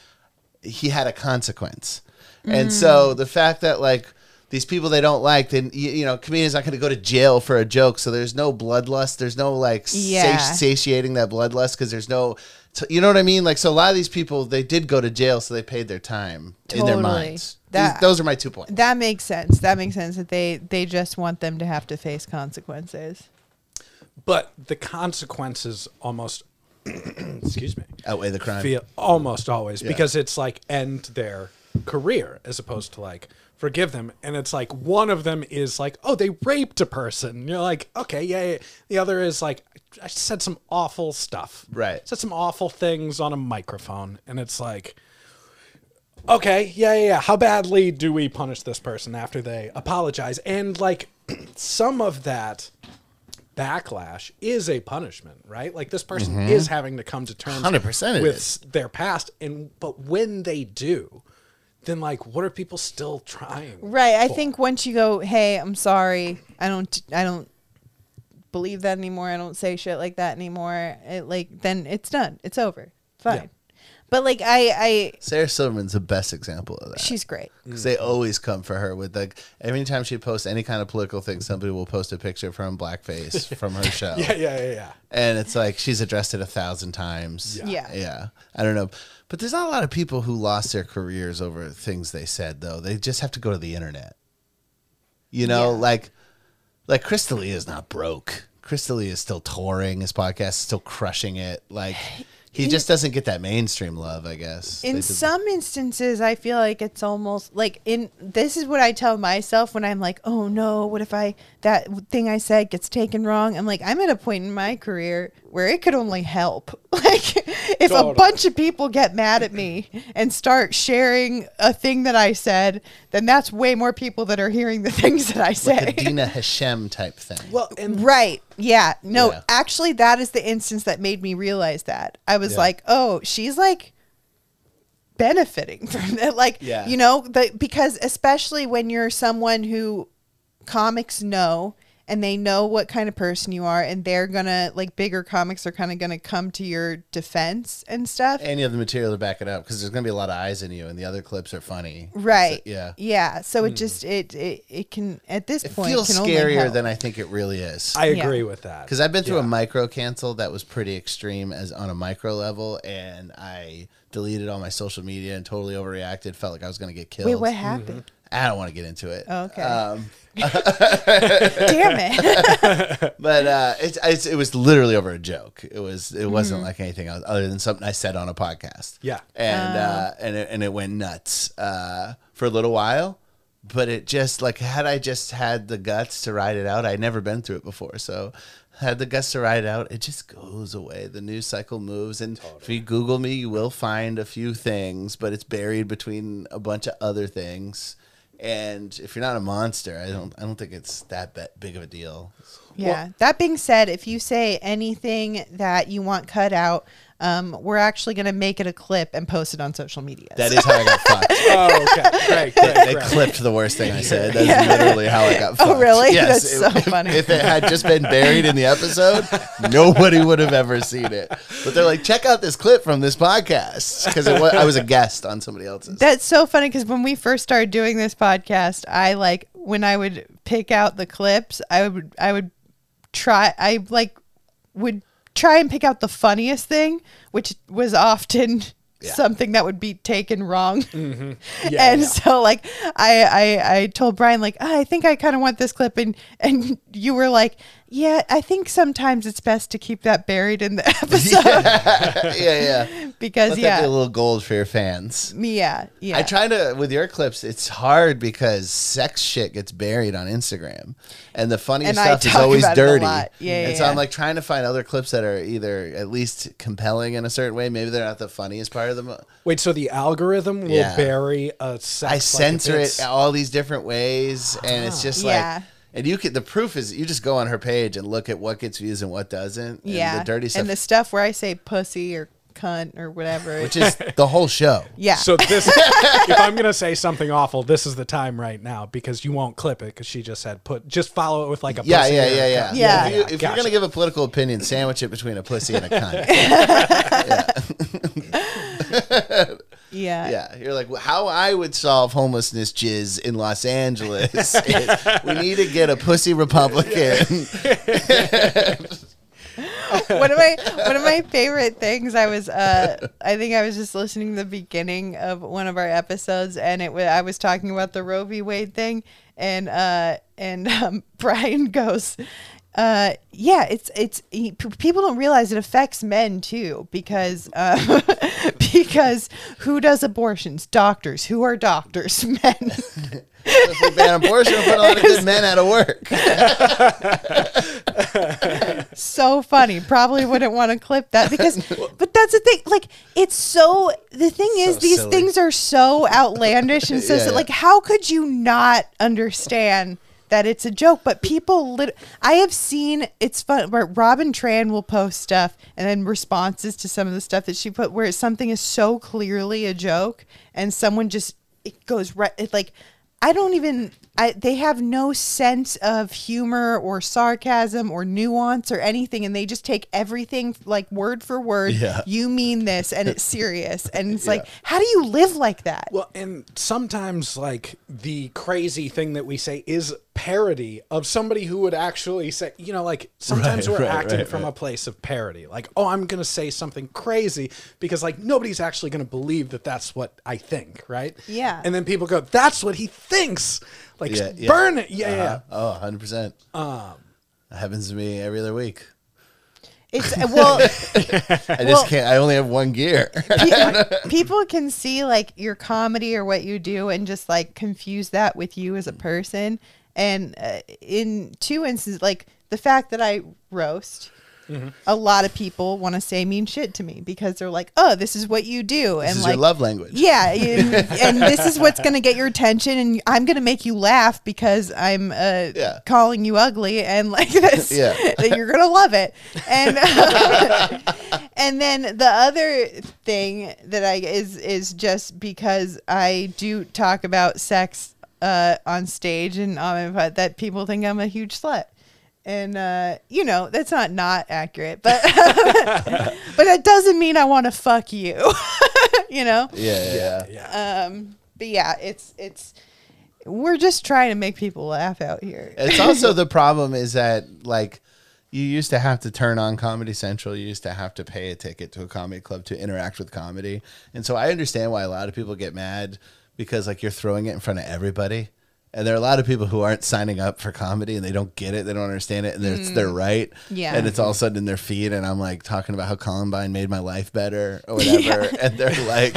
he had a consequence. And so the fact that like these people they don't like, then you, you know, comedians not going to go to jail for a joke. So there's no bloodlust. There's no like Yeah. sati- satiating that bloodlust because there's no, t- you know what I mean? Like so, a lot of these people they did go to jail, so they paid their time in their minds. That- These- those are my two points. that makes sense. That makes sense that they they just want them to have to face consequences. but the consequences almost (clears throat) excuse me, Outweigh the crime. feel almost always because it's like end their career as opposed to like forgive them. And it's like one of them is like oh they raped a person. And you're like okay yeah, yeah. The other is like i said some awful stuff. Right. said some awful things on a microphone. And it's like okay yeah yeah, yeah. how badly do we punish this person after they apologize? And like (clears throat) some of that backlash is a punishment, right? Like this person is having to come to terms 100% with their past, and but when they do, then like, what are people still trying? Right. I for? think once you go, hey, I'm sorry. I don't. I don't believe that anymore. I don't say shit like that anymore. It, like then it's done. It's over. Fine. Yeah. But like I, I, Sarah Silverman's the best example of that. she's great. Mm. because they always come for her with like every time she posts any kind of political thing, somebody will post a picture from blackface (laughs) from her show, Yeah, yeah, yeah, yeah. and it's like she's addressed it a thousand times. Yeah. Yeah. yeah. I don't know, but there's not a lot of people who lost their careers over things they said though. They just have to go to the internet. You know, Yeah. like like Chris D'Elia is not broke. Chris D'Elia is still touring. His podcast is still crushing it. Like he just doesn't get that mainstream love, I guess. In some instances, I feel like it's almost like in this is what I tell myself when I'm like, oh no, what if I that thing I said gets taken wrong? I'm like, I'm at a point in my career where it could only help. (laughs) Like, if a bunch of people get mad at me and start sharing a thing that I said, then that's way more people that are hearing the (laughs) things that I say. like a Dina Hashem type thing. Well, and Right. Yeah. No, Yeah. actually, that is the instance that made me realize that. I was Yeah. like, oh, she's like benefiting (laughs) from that. Like, Yeah. you know, the, because especially when you're someone who comics know and they know what kind of person you are and they're gonna like bigger comics are kind of gonna come to your defense and stuff and you have the material to back it up because there's going to be a lot of eyes in you, and the other clips are funny. right So, yeah. yeah so it just it, it it can at this It point feels can scarier help. than I think it really is. I Yeah. agree with that Because I've been through a micro cancel that was pretty extreme as on a micro level, and I deleted all my social media and totally overreacted. Felt like I was going to get killed. wait what happened I don't want to get into it. Oh, okay. Um, damn it (laughs) but uh, it's, it's it was literally over a joke. It was it wasn't Mm-hmm. like anything else other than something I said on a podcast. Yeah. and Oh. uh, and it, and it went nuts uh, for a little while. But it just like had I just had the guts to ride it out. I'd never been through it before, so had the guts to ride it out. It just goes away. The news cycle moves, and if you Google me, you will find a few things, but it's buried between a bunch of other things. And if you're not a monster, I don't I don't think it's that be- big of a deal. Yeah. that being said, if you say anything that you want cut out, um, we're actually going to make it a clip and post it on social media. That is how I got fucked. (laughs) oh, okay, great, great, They great. clipped the worst thing I said. That's literally how I got (laughs) fucked. Oh, really? Yes. That's If- so funny. If it had just been buried in the episode, nobody would have ever seen it. But they're like, check out this clip from this podcast because was, I was a guest on somebody else's. That's so funny because when we first started doing this podcast, I like when I would pick out the clips, I would I would try I like would try and pick out the funniest thing, which was often (laughs) something that would be taken wrong. (laughs) Yeah, and yeah. so like I, I I told Brian like "Ah, I think I kind of want this clip and and you were like yeah I think sometimes it's best to keep that buried in the (laughs) episode (laughs) yeah, yeah. because Let that yeah be a little gold for your fans. yeah yeah I try to with your clips. It's hard because sex shit gets buried on Instagram, and the funniest And stuff is always about it a dirty. lot. Yeah, and yeah, so I'm like trying to find other clips that are either at least compelling in a certain way. Maybe they're not the funniest part of the. Mo- Wait, so the algorithm will Yeah. bury a sex? I like, censor it's- it all these different ways, and it's ah. just Yeah. like. And you could. The proof is you just go on her page and look at what gets views and what doesn't. yeah the dirty stuff, and the stuff where I say pussy or cunt or whatever which is the whole show. yeah So this, (laughs) if I'm gonna say something awful, this is the time right now because you won't clip it because she just said put. Just follow it with like a Yeah, pussy yeah, or a yeah, yeah. Yeah. If, you, if you're Gotcha. gonna give a political opinion, sandwich it between a pussy and a cunt. (laughs) (laughs) yeah. Yeah, you're like, well, how I would solve homelessness jizz in Los Angeles (laughs) is we need to get a pussy Republican. (laughs) one of my one of my favorite things I was uh I think I was just listening to the beginning of one of our episodes and it I was talking about the Roe v. Wade thing and uh and um, (laughs) Brian goes uh yeah it's it's he- p- people don't realize it affects men too because uh (laughs) because who does abortions doctors who are doctors (laughs) men If we ban abortion, we'll put a lot of good (laughs) men out of work. so funny probably wouldn't want to clip that because but that's the thing like it's so the thing is these silly. things are so outlandish and so Yeah, yeah. like how could you not understand that it's a joke but people lit- i have seen it's fun where robin tran will post stuff and then responses to some of the stuff that she put where something is so clearly a joke and someone just it goes right it like I don't even. I, they have no sense of humor or sarcasm or nuance or anything, and they just take everything like word for word. Yeah. You mean this, and it's serious, and it's like, how do you live like that? Well, and sometimes like the crazy thing that we say is parody of somebody who would actually say, you know, like sometimes Right, we're right, acting right, from right. a place of parody. Like, oh, I'm going to say something crazy because like nobody's actually going to believe that that's what I think, right? Yeah. And then people go, that's what he thinks. Like, Yeah, yeah. burn it. Yeah, Uh-huh. yeah. Oh, 100%. Um, that happens to me every other week. It's well, (laughs) I just Well- can't. I only have one gear. pe- (laughs) people can see like your comedy or what you do and just like confuse that with you as a person. And uh, in two instances, like the fact that I roast, Mm-hmm. a lot of people want to say mean shit to me because they're like, "Oh, this is what you do," and like, your love language. yeah, (laughs) and, and this is what's going to get your attention, and I'm going to make you laugh because I'm uh, Yeah. calling you ugly, and like (laughs) this, Yeah. (laughs) that you're going to love it. And and then the other thing that I is is just because I do talk about sex uh, on stage and on my pod, that people think I'm a huge slut. And uh, you know that's not not accurate, but (laughs) but that doesn't mean I want to fuck you. (laughs) you know, Yeah, yeah, yeah. Yeah. um, but yeah, it's it's we're just trying to make people laugh out here. It's also the problem is that like you used to have to turn on Comedy Central. You used to have to pay a ticket to a comedy club to interact with comedy. And so I understand why a lot of people get mad because like you're throwing it in front of everybody. And there are a lot of people who aren't signing up for comedy and they don't get it. They don't understand it. And it's their mm. right. Yeah. And it's all of a sudden in their feed. And I'm like talking about how Columbine made my life better or whatever. (laughs) And they're like,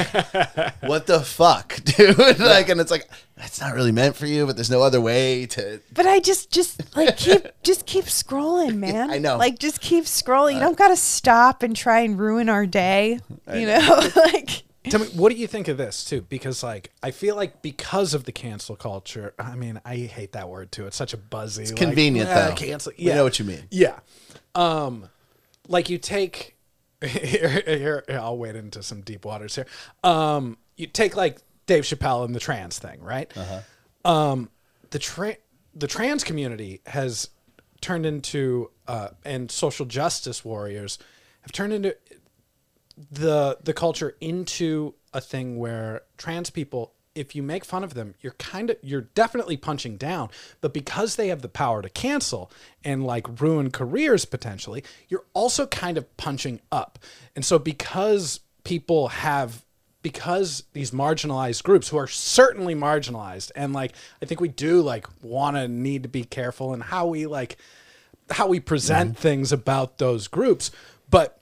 what the fuck, (laughs) dude? (laughs) like, and it's like, that's not really meant for you, but there's no other way to But I just just like keep just keep scrolling, man. I know. Like just keep scrolling. You uh, don't got to stop and try and ruin our day. You know, like Tell me, what do you think of this too? Because like, I feel like because of the cancel culture. I mean, I hate that word too. It's such a buzzy. It's convenient, though. Cancel. yeah, We know what you mean. Yeah. Um, like you take (laughs) here, here, here, I'll wade into some deep waters here. Um, you take like Dave Chappelle and the trans thing, right? Um, the tra- the trans community has turned into uh, and social justice warriors have turned into the the culture into a thing where trans people if you make fun of them you're kind of you're definitely punching down. But because they have the power to cancel and like ruin careers potentially you're also kind of punching up. And so because people have because these marginalized groups who are certainly marginalized and like i think we do like want to need to be careful in how we like how we present things about those groups but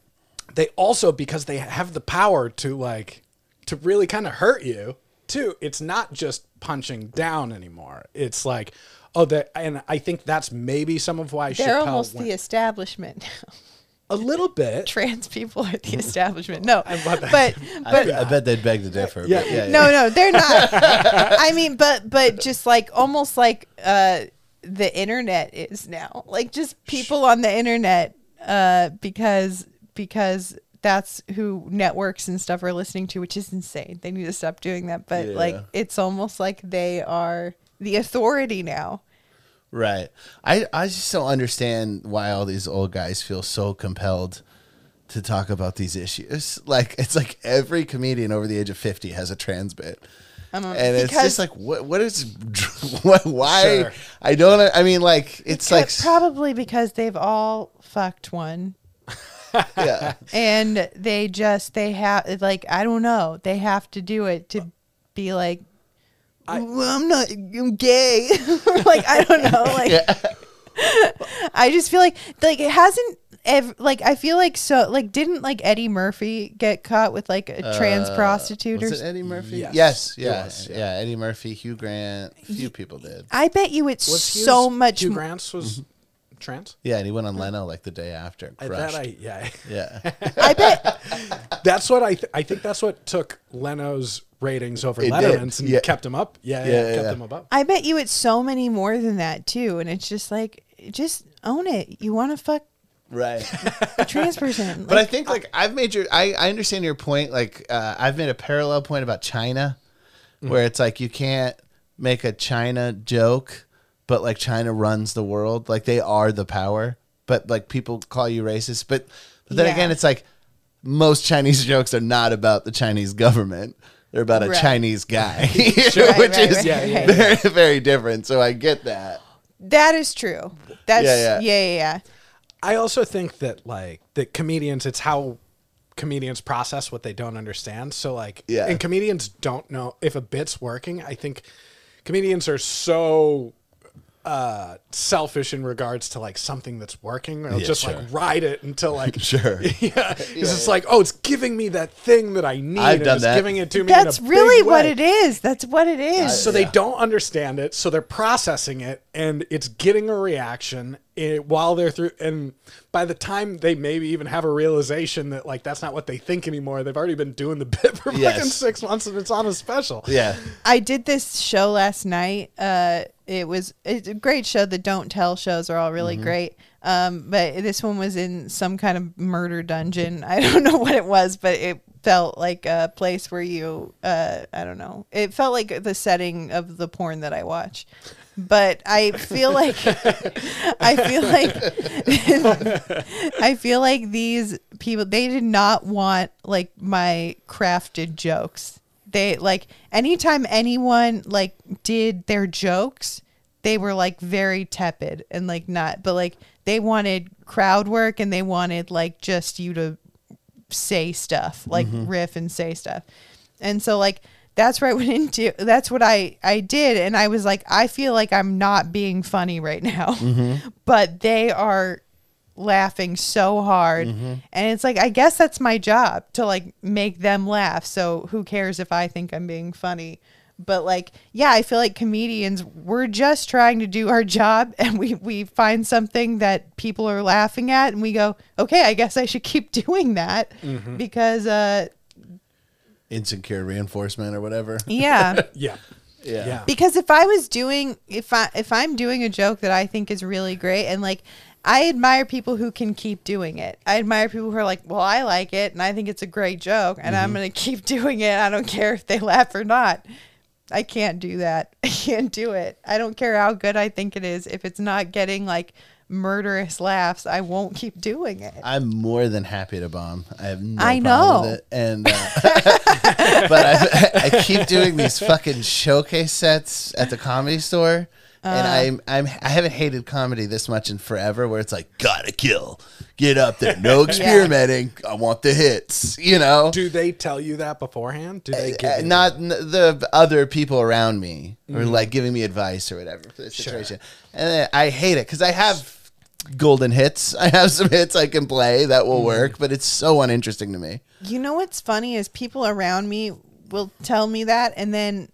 they also because they have the power to like to really kind of hurt you too it's not just punching down anymore it's like oh that and i think that's maybe some of why they're Chappelle almost went- the establishment. now. (laughs) a little bit (laughs) Trans people are the establishment. No, (laughs) about that. but I, but I bet they'd beg to differ. Yeah. but yeah, no, no, they're not. I mean, but but just like almost like uh, the internet is now, like just people on the internet, uh, because because that's who networks and stuff are listening to, which is insane. They need to stop doing that. But like, it's almost like they are the authority now. Right. I, I just don't understand why all these old guys feel so compelled to talk about these issues. (laughs) Like it's like every comedian over the age of fifty has a trans bit. and it's just like what what is (laughs) what why Sure. I don't I mean like it's like probably because they've all fucked one. (laughs) yeah. and they just they have like I don't know they have to do it to be like well, I'm not I'm gay (laughs) like I don't know like (laughs) I just feel like like it hasn't ever like I feel like so like didn't like Eddie Murphy get caught with like a trans prostitute or Uh, it Eddie Murphy? Yes, Yes, it yeah, was, yeah, yeah. Eddie Murphy, Hugh Grant, a few people did. I bet you it's Was so Hughes- much Hugh m- Grant's was trans. Yeah, and he went on Leno like the day after. I Crushed. bet I yeah. yeah, (laughs) I bet That's what I th- I think that's what took Leno's ratings over It did, Letterman's and yeah. kept him up. Yeah, yeah, Yeah, yeah, kept yeah. him above. I bet you it's so many more than that too and it's just like just own it. You want to fuck right. a trans person. (laughs) But I Like, think like I've made your I, I understand your point. Like uh, I've made a parallel point about China, Mm-hmm. where it's like you can't make a China joke, but like China runs the world. Like they are the power. But like people call you racist. But, but then Yeah. again, it's like most Chinese (laughs) jokes are not about the Chinese government. They're about a Right. Chinese guy, (laughs) (laughs) Right, which right, is right, Yeah, yeah, right. very very different. So I get that. That is true. That's Yeah, yeah, yeah. yeah, yeah. I also think that like that comedians, it's how comedians process what they don't understand. So like, Yeah. and comedians don't know if a bit's working. I think comedians are so uh selfish in regards to like something that's working they'll Yeah, just sure. like ride it until (laughs) like Sure. (laughs) yeah because it's like oh it's giving me that thing that i need I've and done it's that. giving it to me That's really what it is. That's what it is. so they don't understand it so they're processing it and it's getting a reaction eh, while they're through and by the time they maybe even have a realization that like that's not what they think anymore they've already been doing the (laughs) bit for Yes. fucking six months and it's on a special Yeah. I did this show last night. Uh, it was it's a great show. The Don't Tell shows are all really Mm-hmm. great. Um, but this one was in some kind of murder dungeon. (laughs) I don't know what it was, but it felt like a place where you, uh, I don't know. It felt like the setting of the porn that I watch. But I feel like I feel like I feel like these people they did not want like my crafted jokes. They like anytime anyone like did their jokes, they were like very tepid and like not but like they wanted crowd work and they wanted like just you to say stuff, like mm-hmm. riff and say stuff. And so like that's where I went into that's what I I did and I was like I feel like I'm not being funny right now. Mm-hmm. (laughs) But they are laughing so hard mm-hmm. and it's like I guess that's my job to like make them laugh. So who cares if I think I'm being funny? But like yeah, I feel like comedians we're just trying to do our job (laughs) and we we find something that people are laughing at and we go, "Okay, I guess I should keep (laughs) doing that." Mm-hmm. Because uh Insecure reinforcement or whatever. (laughs) yeah. yeah Yeah. yeah because if I was doing if I if I'm doing a joke that I think is really great and like I admire people who can keep doing it. I admire people who are like, "Well, I like it and I think it's a great joke and I'm mm-hmm. going to keep (laughs) doing it. I don't care if they laugh or not." I can't do that. (laughs) I can't do it. I don't care how good I think it is. If it's not getting like murderous laughs, I won't keep doing it. I'm more than happy to bomb. I have no I problem know. with it. And uh, (laughs) but I, I keep doing these fucking showcase sets at the comedy store. Uh. and I'm I'm I haven't hated comedy this much in forever where it's like gotta kill. Get up there. No (laughs) experimenting. I want the hits, you know? do they tell you that beforehand do they give Uh, you not n- the other people around me or like giving me advice or whatever for the situation. And then I hate it because I have golden hits. (laughs) I have some hits I can play that will work, but it's so uninteresting to me. You know what's funny is people around me will tell me that, and then,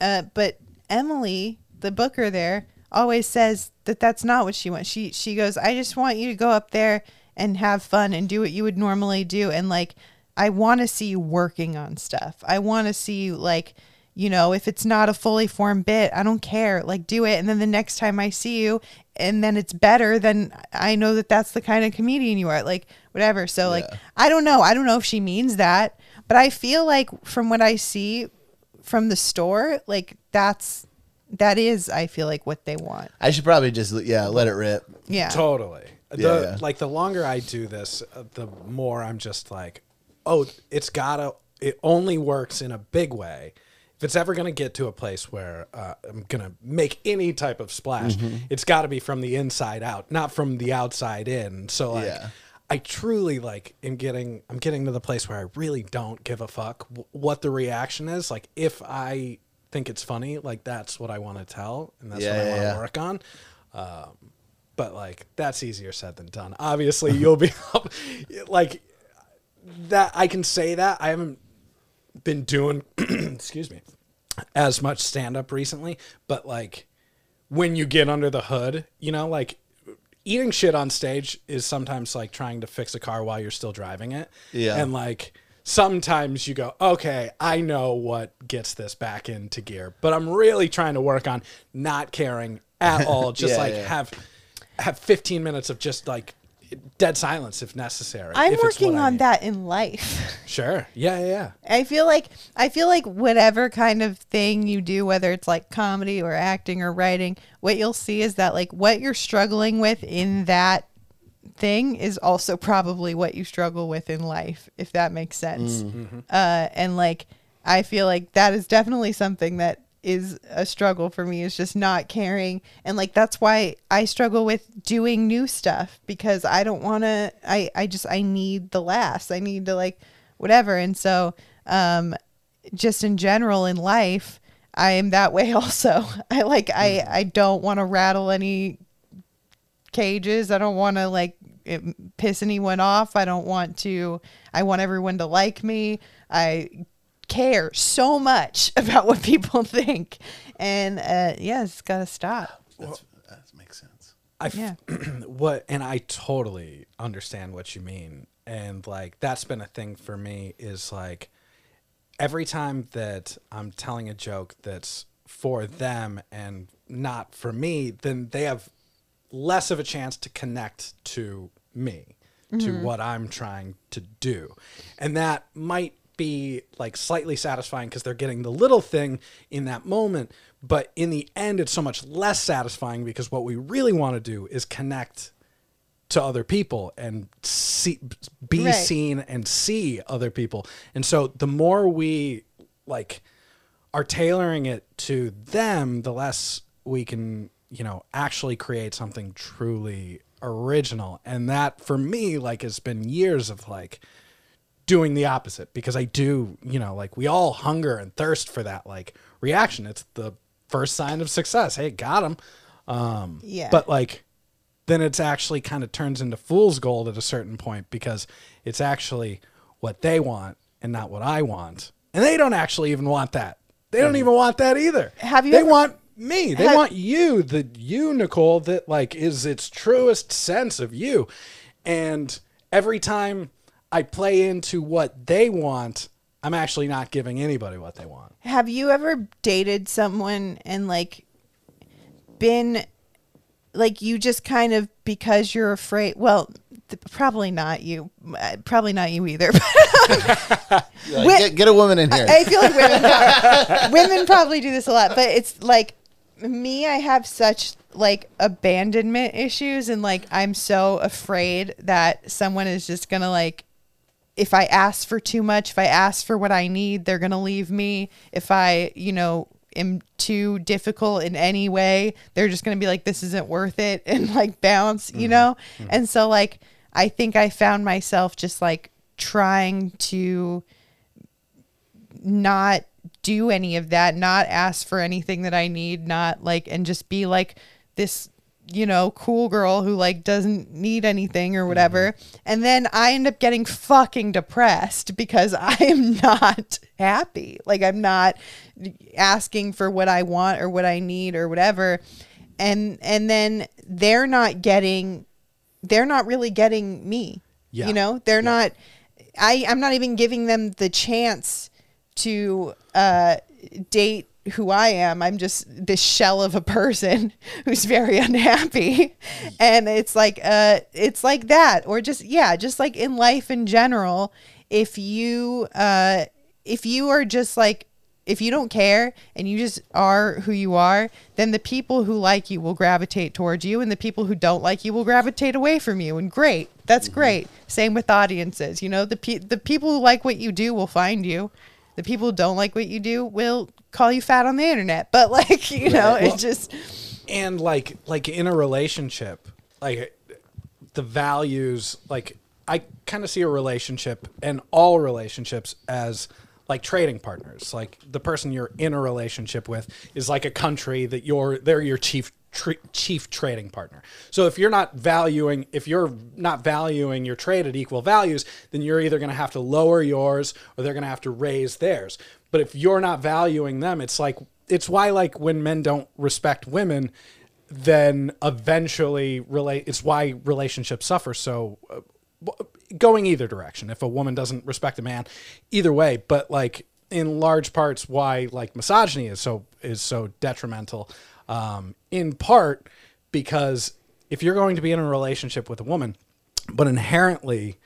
uh, but Emily, the booker there, always says that that's not what she wants. She she goes, I just want you to go up there and have fun and do what you would normally do, and like I want to see you working on stuff. I want to see you like. You know, if it's not a fully formed bit, I don't care. Like, do it. And then the next time I see you and then it's better, then I know that that's the kind of comedian you are. Like, whatever. So, like, I don't know. I don't know if she means that, but I feel like from what I see from the store, like that's that is I feel like what they want. I should probably just yeah let it rip. Yeah. Totally. The, Yeah, yeah. Like the longer I do this, uh, the more I'm just like, oh, it's gotta. It only works in a big way. If it's ever gonna get to a place where uh, I'm gonna make any type of splash, Mm-hmm. it's got to be from the inside out, not from the outside in. So like, Yeah. I truly like am getting. I'm getting to the place where I really don't give a fuck w- what the reaction is. Like if I think it's funny, like that's what I want to tell, and that's Yeah, what I want to yeah. work on. Um, but like that's easier said than done. Obviously, (laughs) you'll be like that. I can say that I haven't been doing, (clears throat) excuse me, as much stand up recently, but like when you get under the hood, you know, like eating shit on stage is sometimes like trying to fix a car while you're still driving it. Yeah. And like sometimes you go, okay, I know what gets this back into gear, but I'm really trying to work on not caring at (laughs) all. Just Yeah, like yeah. have have 15 minutes of just like dead silence if necessary. I'm if working on that in life. (laughs) Sure. Yeah, yeah, yeah. I feel like I feel like whatever kind of thing you do, whether it's like comedy or acting or writing, what you'll see is that like what you're struggling with in that thing is also (laughs) probably what you struggle with in life, if that makes sense. Uh, and like I feel like that is definitely something that is a struggle for me is just not caring. And like that's why I struggle with doing new stuff because I don't want to I I just I need the last. I need to like whatever. And so um just in general in life I am that way (laughs) also. I like I I don't want to rattle any cages. I don't want to like it- piss anyone off. I don't want to. I want everyone to like me. I care so much (laughs) about what people (laughs) think, and uh, yeah, it's got to stop. That's, that makes sense. I f- Yeah. (clears throat) what and I totally understand what you mean. And like that's been a thing for me is like every time that I'm telling a joke that's for them and not for me, then they have less of a chance to connect to me, to mm-hmm. what I'm trying to do. And that might be like slightly satisfying because they're getting the little thing in that moment. But in the end, it's so much less satisfying because what we really want to do is connect to other people and see be Right. seen and see other people. And so the more we like are tailoring it to them, the less we can, you know, actually create something truly original. And that for me like has been years of like doing the opposite because I do, you know, like we all hunger and thirst for that like reaction. It's the first sign of success. Hey, got him. Um, Yeah. But like, then it's actually kind of turns into fool's gold at a certain point because it's actually what they want and not what I want, and they don't actually even want that. They don't even want that either. Have you They ever- want me. They Have- want you, the you, Nicole, that like is its truest sense of you. And every time I play into what they want, I'm actually not giving anybody what they want. Have you ever dated someone and like been like you just kind of because you're afraid? Well, th- probably not you. Uh, Probably not you either. (laughs) Like, Wait- get, get a woman in here. I feel like women (laughs) women probably do this a lot, but it's like me. I have such like abandonment issues, and like I'm so afraid that someone is just gonna like. If I ask for too much, if I ask for what I need, they're gonna leave me. If I, you know, am too difficult in any way, they're just gonna be like, "This isn't worth it," (laughs) and like bounce, you mm-hmm. know. Mm-hmm. And so, like, I think I found myself just like trying to not do any of that, not ask for anything that I need, not like, and just be like this, you know, cool girl who like doesn't need anything or whatever. Mm-hmm. And then I end up getting fucking depressed because (laughs) I am not happy. Like, I'm not asking for what I want or what I need or whatever. And, and then they're not getting, they're not really getting me. Yeah. You know, they're not, I, I'm not even giving them the chance to uh, date who I am. I'm just this shell of a person (laughs) who's very unhappy. And it's like uh it's like that or just yeah, just like in life in general, if you uh if you are just like if you don't care and you just are who you are, then the people who like you will gravitate towards you and the people who don't like you will gravitate away from you. And great. That's great. Same with audiences. You know, the pe- the people who like what you do will find you. The people who don't like what you do will call you fat on the internet. (laughs) But like, you know, Well- it just and like like in a relationship like the values like i kind of see a relationship and all relationships as like trading partners like the person you're in a relationship with is like a country that you're they're your chief tr- chief trading partner. So if you're not valuing, if you're not valuing your trade at equal values, then you're either going to have to lower yours or they're going to have to raise theirs. But if you're not valuing them, it's like it's why like when men don't respect women, then eventually relate. It's why relationships suffer so. Uh, going either direction if a woman doesn't respect a man either way but like in large parts why like misogyny is so is so detrimental um, in part because if you're going to be in a relationship with a woman but inherently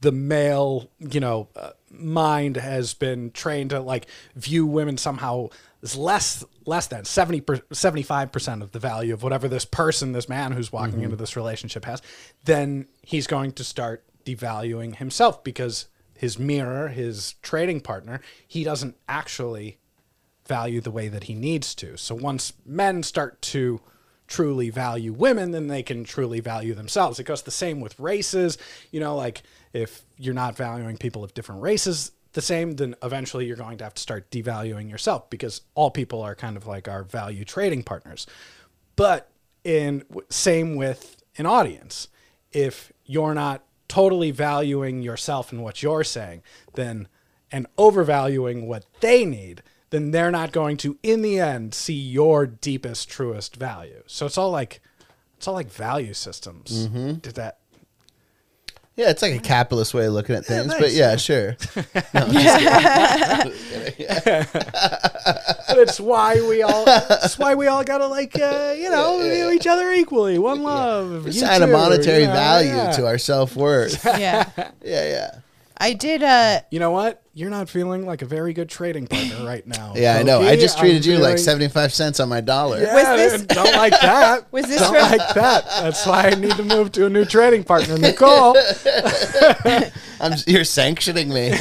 the male you know uh, mind has been trained to like view women somehow as less less than 70 75% of the value of whatever this person this man who's walking into this relationship has then he's going to start devaluing himself because his mirror his trading partner he doesn't actually value the way that he needs to so once men start to truly value women, then they can truly value themselves. It goes the same with races. You know, like if you're not valuing people of different races the same, then eventually you're going to have to start devaluing yourself because all people are kind of like our value trading partners. But in same with an audience, if you're not totally valuing yourself and what you're saying, then and overvaluing what they need, then they're not going to, in the end, see your deepest, truest value. So it's all like, it's all like value systems. Did that? Yeah, it's like a capitalist way of looking at things, but nice. yeah, sure. (laughs) Yeah. (laughs) (laughs) But it's why we all. It's why we all gotta like, uh, you know, view each other equally. One love. you Assign a monetary you know, value yeah. to our self worth. Yeah. yeah, yeah. I did uh You know what? You're not feeling like a very good trading partner (laughs) right now. Yeah, I know. I Loki. just I'm treated you like 75 cents on my dollar. Yeah, Was this- don't like that. (laughs) Was this don't from- like that? That's why I need to move to a new trading partner, Nicole. (laughs) I'm, you're sanctioning me.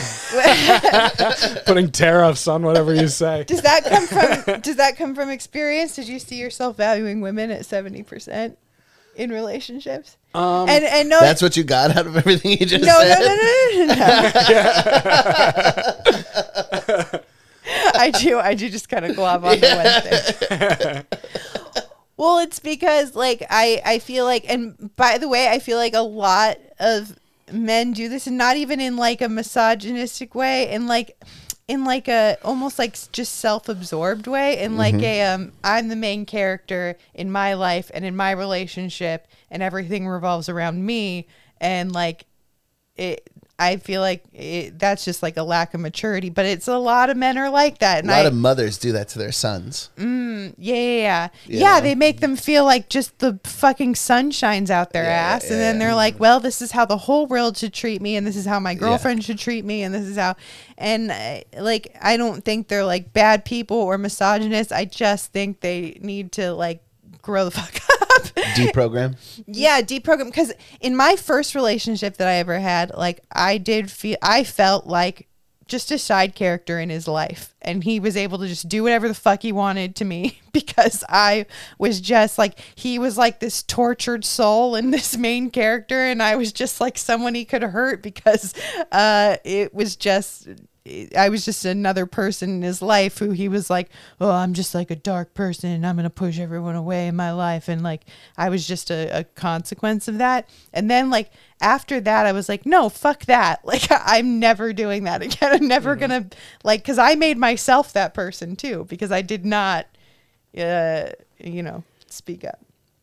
putting tariffs on whatever you say. does that come from does that come from experience? Did you see yourself valuing women at seventy percent in relationships? Um, and and no That's what you got out of everything you just no, no, said? no, no, no, no, no. (laughs) I do, I do just kind of glob on the Wednesday. well, it's because like I, I feel like, and by the way, I feel like a lot of men do this, and not even in like a misogynistic way, and like in like a almost like just self-absorbed way in like a um I'm the main character in my life and in my relationship and everything revolves around me. And like it I feel like it, that's just like a lack of maturity but it's a lot of men are like that. And A lot I of mothers do that to their sons. yeah yeah yeah, You yeah they make them feel like just the fucking sun shines out their Yeah, ass. Yeah, and then they're like well this is how the whole world should treat me and this is how my girlfriend should treat me and this is how and uh, like I don't think they're like bad people or misogynists I just think they need to like grow the (laughs) fuck up (laughs) Deprogram. yeah deprogram because in my first relationship that i ever had like i did feel i felt like just a side character in his life and he was able to just do whatever the fuck he wanted to me (laughs) because i was just like he was like this tortured soul in (laughs) this main character and i was just like someone he could hurt because uh it was just I was just another person in his life who he was like, oh, I'm just like a dark person and I'm going to push everyone away in my life. And like, I was just a, a consequence of that. And then, like, after that, I was like, no, fuck that. (laughs) Like, I'm never doing that again. I'm never going to, like, because I made myself that person too, because I did not, uh, you know, speak up.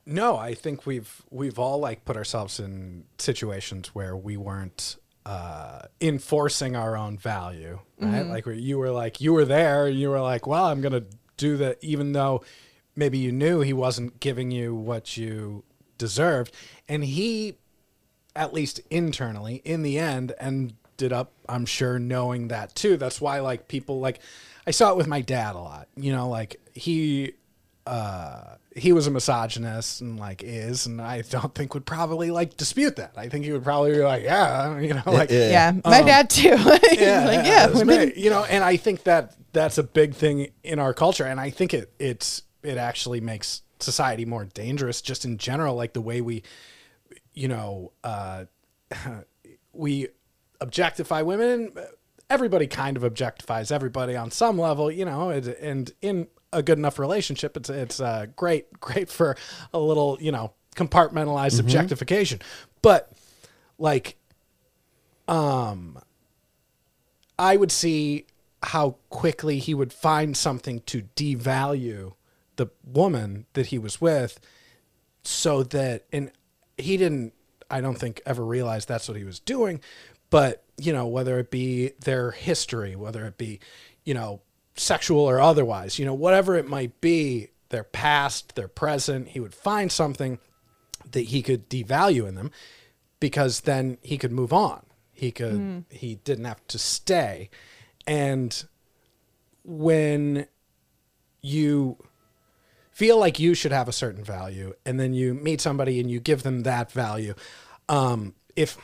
No, I think we've we've all like put ourselves in situations where we weren't uh, enforcing our own value, right? Like where you were like you were there, and you were like, well, I'm gonna do that, even though maybe you knew he wasn't giving you what you deserved, and he, at least internally, in the end, ended up, I'm sure, knowing that too. That's why like people like, I saw it with my dad a lot. You know, like he uh, he was a misogynist and like is, and I don't think would probably like dispute that. I think he would probably be like, yeah, you know, like Yeah. Yeah. My dad too. (laughs) He's like, yeah, that's women- you know, and I think that that's a big thing in our culture, and I think it it's it actually makes society more dangerous just in general, like the way we, you know, uh, (laughs) we objectify women. Everybody kind of objectifies everybody on some level, you know, and, and in a good enough relationship. It's it's uh, great (laughs) great for a little you know compartmentalized objectification, but like, um, I would see how quickly he would find something to devalue the woman that he was with, so that and he didn't. I don't think ever realized that's what he was doing, but you know whether it be their history, whether it be you know sexual or otherwise, you know whatever it might be, their past, their present, he would find something that he could devalue in them because then he could move on. He could he didn't have to stay. And when you feel like you should have a certain value and then you meet somebody and you give them that value um if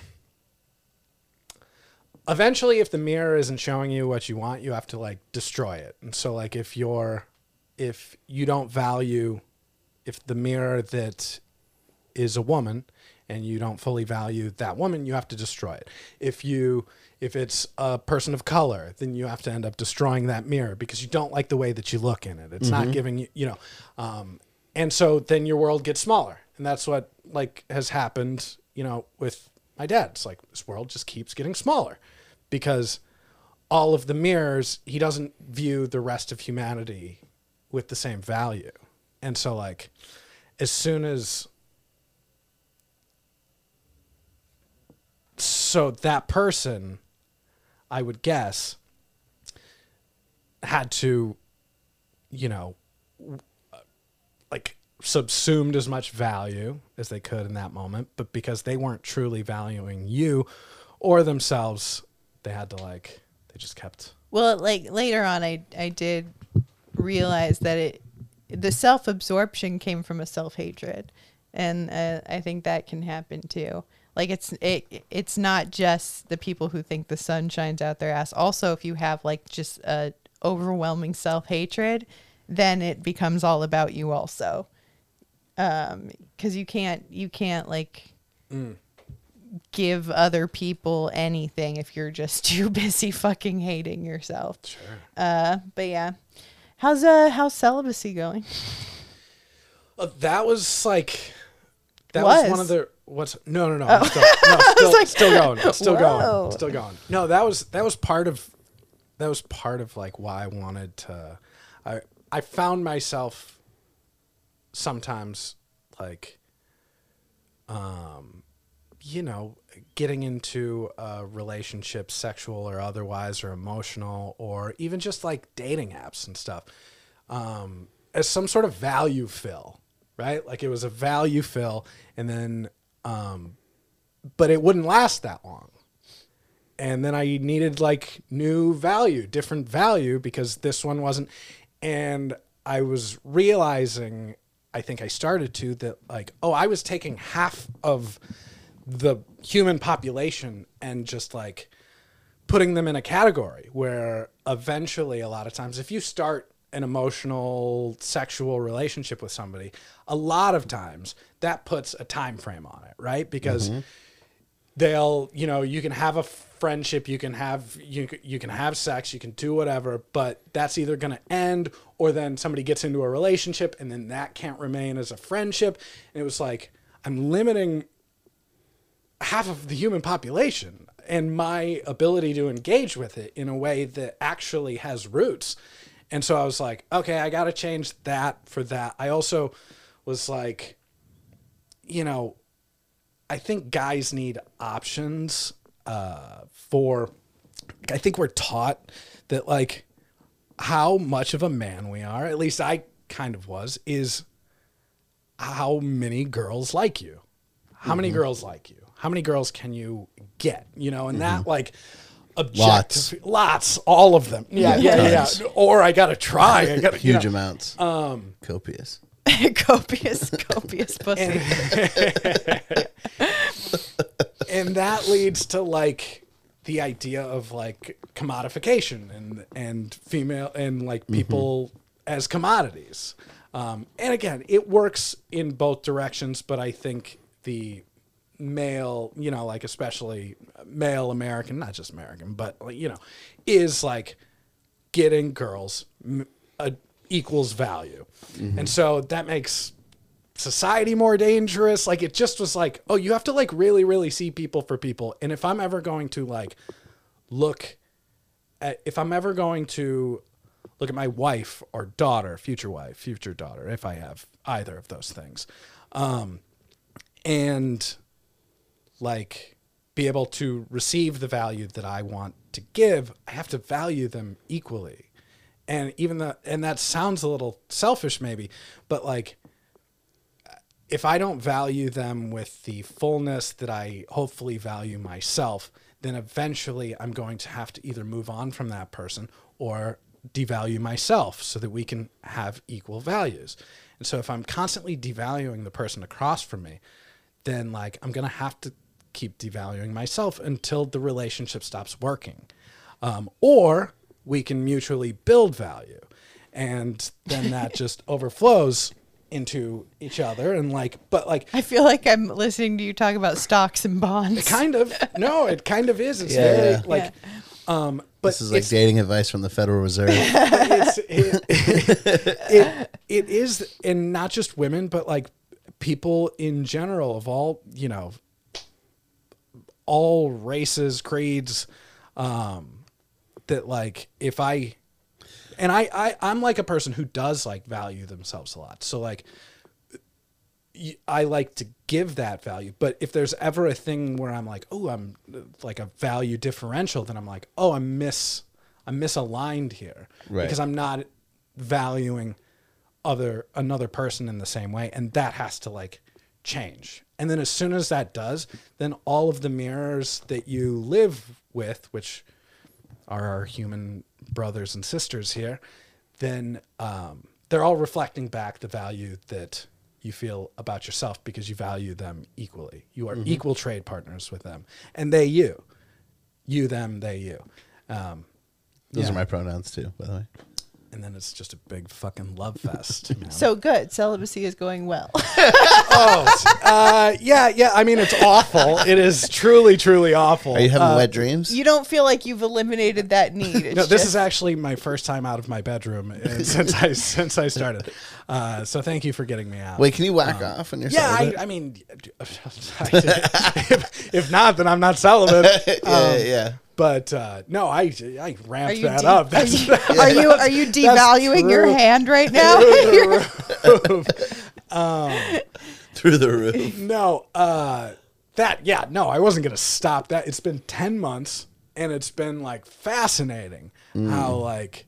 eventually if the mirror isn't showing you what you want you have to like destroy it. And so like if you're if you don't value if the mirror that is a woman and you don't fully value that woman you have to destroy it. If you if it's a person of color then you have to end up destroying that mirror because you don't like the way that you look in it. It's not giving you you know um, and so then your world gets smaller. And that's what like has happened you know with my dad. It's like this world just keeps getting smaller because all of the mirrors he doesn't view the rest of humanity with the same value. And so like as soon as so that person i would guess had to you know like subsumed as much value as they could in that moment but because they weren't truly valuing you or themselves they had to like they just kept Well, like later on, I I did realize that it the self absorption came from a self hatred, and uh, I think that can happen too. Like it's it it's not just the people who think the sun shines out their ass. Also, if you have like just a overwhelming self hatred, then it becomes all about you also. Um, because you can't you can't like give other people anything if you're just (laughs) too busy fucking hating yourself. sure Uh, but yeah, how's uh how's celibacy going? Uh, that was like that was. Was. one of the what's no no no, I'm still, no (laughs) still, like, still going still whoa. going still going no that was that was part of that was part of like why I wanted to I I found myself sometimes like um you know getting into a relationship sexual or otherwise or emotional or even just like dating apps and stuff um, as some sort of value fill, right? Like it was a value fill, and then, um, but it wouldn't last that long. And then I needed like new value, different value, because this one wasn't. And I was realizing, I think I started to, that like, oh, I was taking half of the human population and just like, putting them in a category where eventually a lot of times if you start an emotional sexual relationship with somebody a lot of times that puts a time frame on it right? Because mm-hmm. they'll you know you can have a friendship you can have you, you can have sex you can do whatever but that's either going to end or then somebody gets into a relationship and then that can't remain as a friendship. And it was like i'm limiting half of the human population and my ability to engage with it in a way that actually has roots. And so I was like, okay, I got to change that for that. I also was like, you know, I think guys need options uh, for, I think we're taught that like how much of a man we are, at least I kind of was, is how many girls like you. How many girls like you? How many girls can you get? You know, and that like objective, lots, all of them. Yeah, yeah, yeah. Tons. yeah. Or I gotta try. I gotta Huge you know. amounts. Um, Copious. (laughs) copious, copious (laughs) pussy. and that leads to like the idea of like commodification and and female and like people as commodities um, and again it works in both directions but i think the male you know like especially male american not just american but like, you know is like getting girls a, equals value. And so that makes society more dangerous. Like it just was like, oh, you have to like really, really see people for people. And if I'm ever going to like look at, if I'm ever going to look at my wife or daughter, future wife, future daughter, if I have either of those things, um, and like be able to receive the value that I want to give, I have to value them equally. And even the and that sounds a little selfish maybe, but like if I don't value them with the fullness that I hopefully value myself, then eventually I'm going to have to either move on from that person or devalue myself so that we can have equal values. And so if I'm constantly devaluing the person across from me, then like I'm going to have to keep devaluing myself until the relationship stops working. Um, or we can mutually build value. And then that (laughs) just overflows into each other and like but like I feel like I'm listening to you talk about stocks and bonds. kind of no it kind of is it's Yeah, very yeah. like um but This is like dating advice from the Federal Reserve. (laughs) it's it, (laughs) it, it is and not just women but like people in general of all you know all races creeds um that like if i and I, I i'm like a person who does like value themselves a lot so like I like to give that value. But if there's ever a thing where I'm like, oh, I'm like a value differential, then I'm like, oh, I'm mis, I'm misaligned here Right. because I'm not valuing other another person in the same way, and that has to like change. And then as soon as that does, then all of the mirrors that you live with, which are our human brothers and sisters here, then um, they're all reflecting back the value that you feel about yourself because you value them equally. You are equal trade partners with them, and they you, you them they you, um, Those Yeah. are my pronouns too, by the way. And then it's just a big fucking love fest. you know? So good. Celibacy is going well. (laughs) oh, uh, yeah, yeah. I mean, it's awful. It is truly, truly awful. Are you having Uh, wet dreams? you don't feel like you've eliminated that need. It's No, this just- is actually my first time out of my bedroom uh, (laughs) since I since I started. Uh, so thank you for getting me out. Wait, can you whack off when you're yeah, I, celibate? I mean, (laughs) if, if not, then I'm not celibate. yeah, Um, yeah. But uh, no, I I ramped that de- up. are That's, you (laughs) are you are you devaluing your hand right now? (laughs) (laughs) Through the roof. no, uh, that yeah, no, I wasn't gonna stop that. It's been ten months, and it's been like fascinating how like,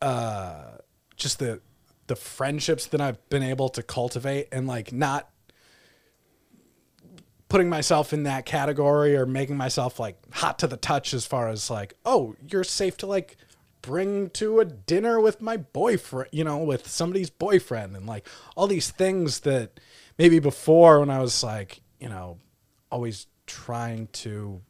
uh, just the the friendships that I've been able to cultivate, and like not putting myself in that category or making myself like hot to the touch as far as like, oh, you're safe to like bring to a dinner with my boyfriend, you know, with somebody's boyfriend and like all these things that maybe before when I was like, you know, always trying to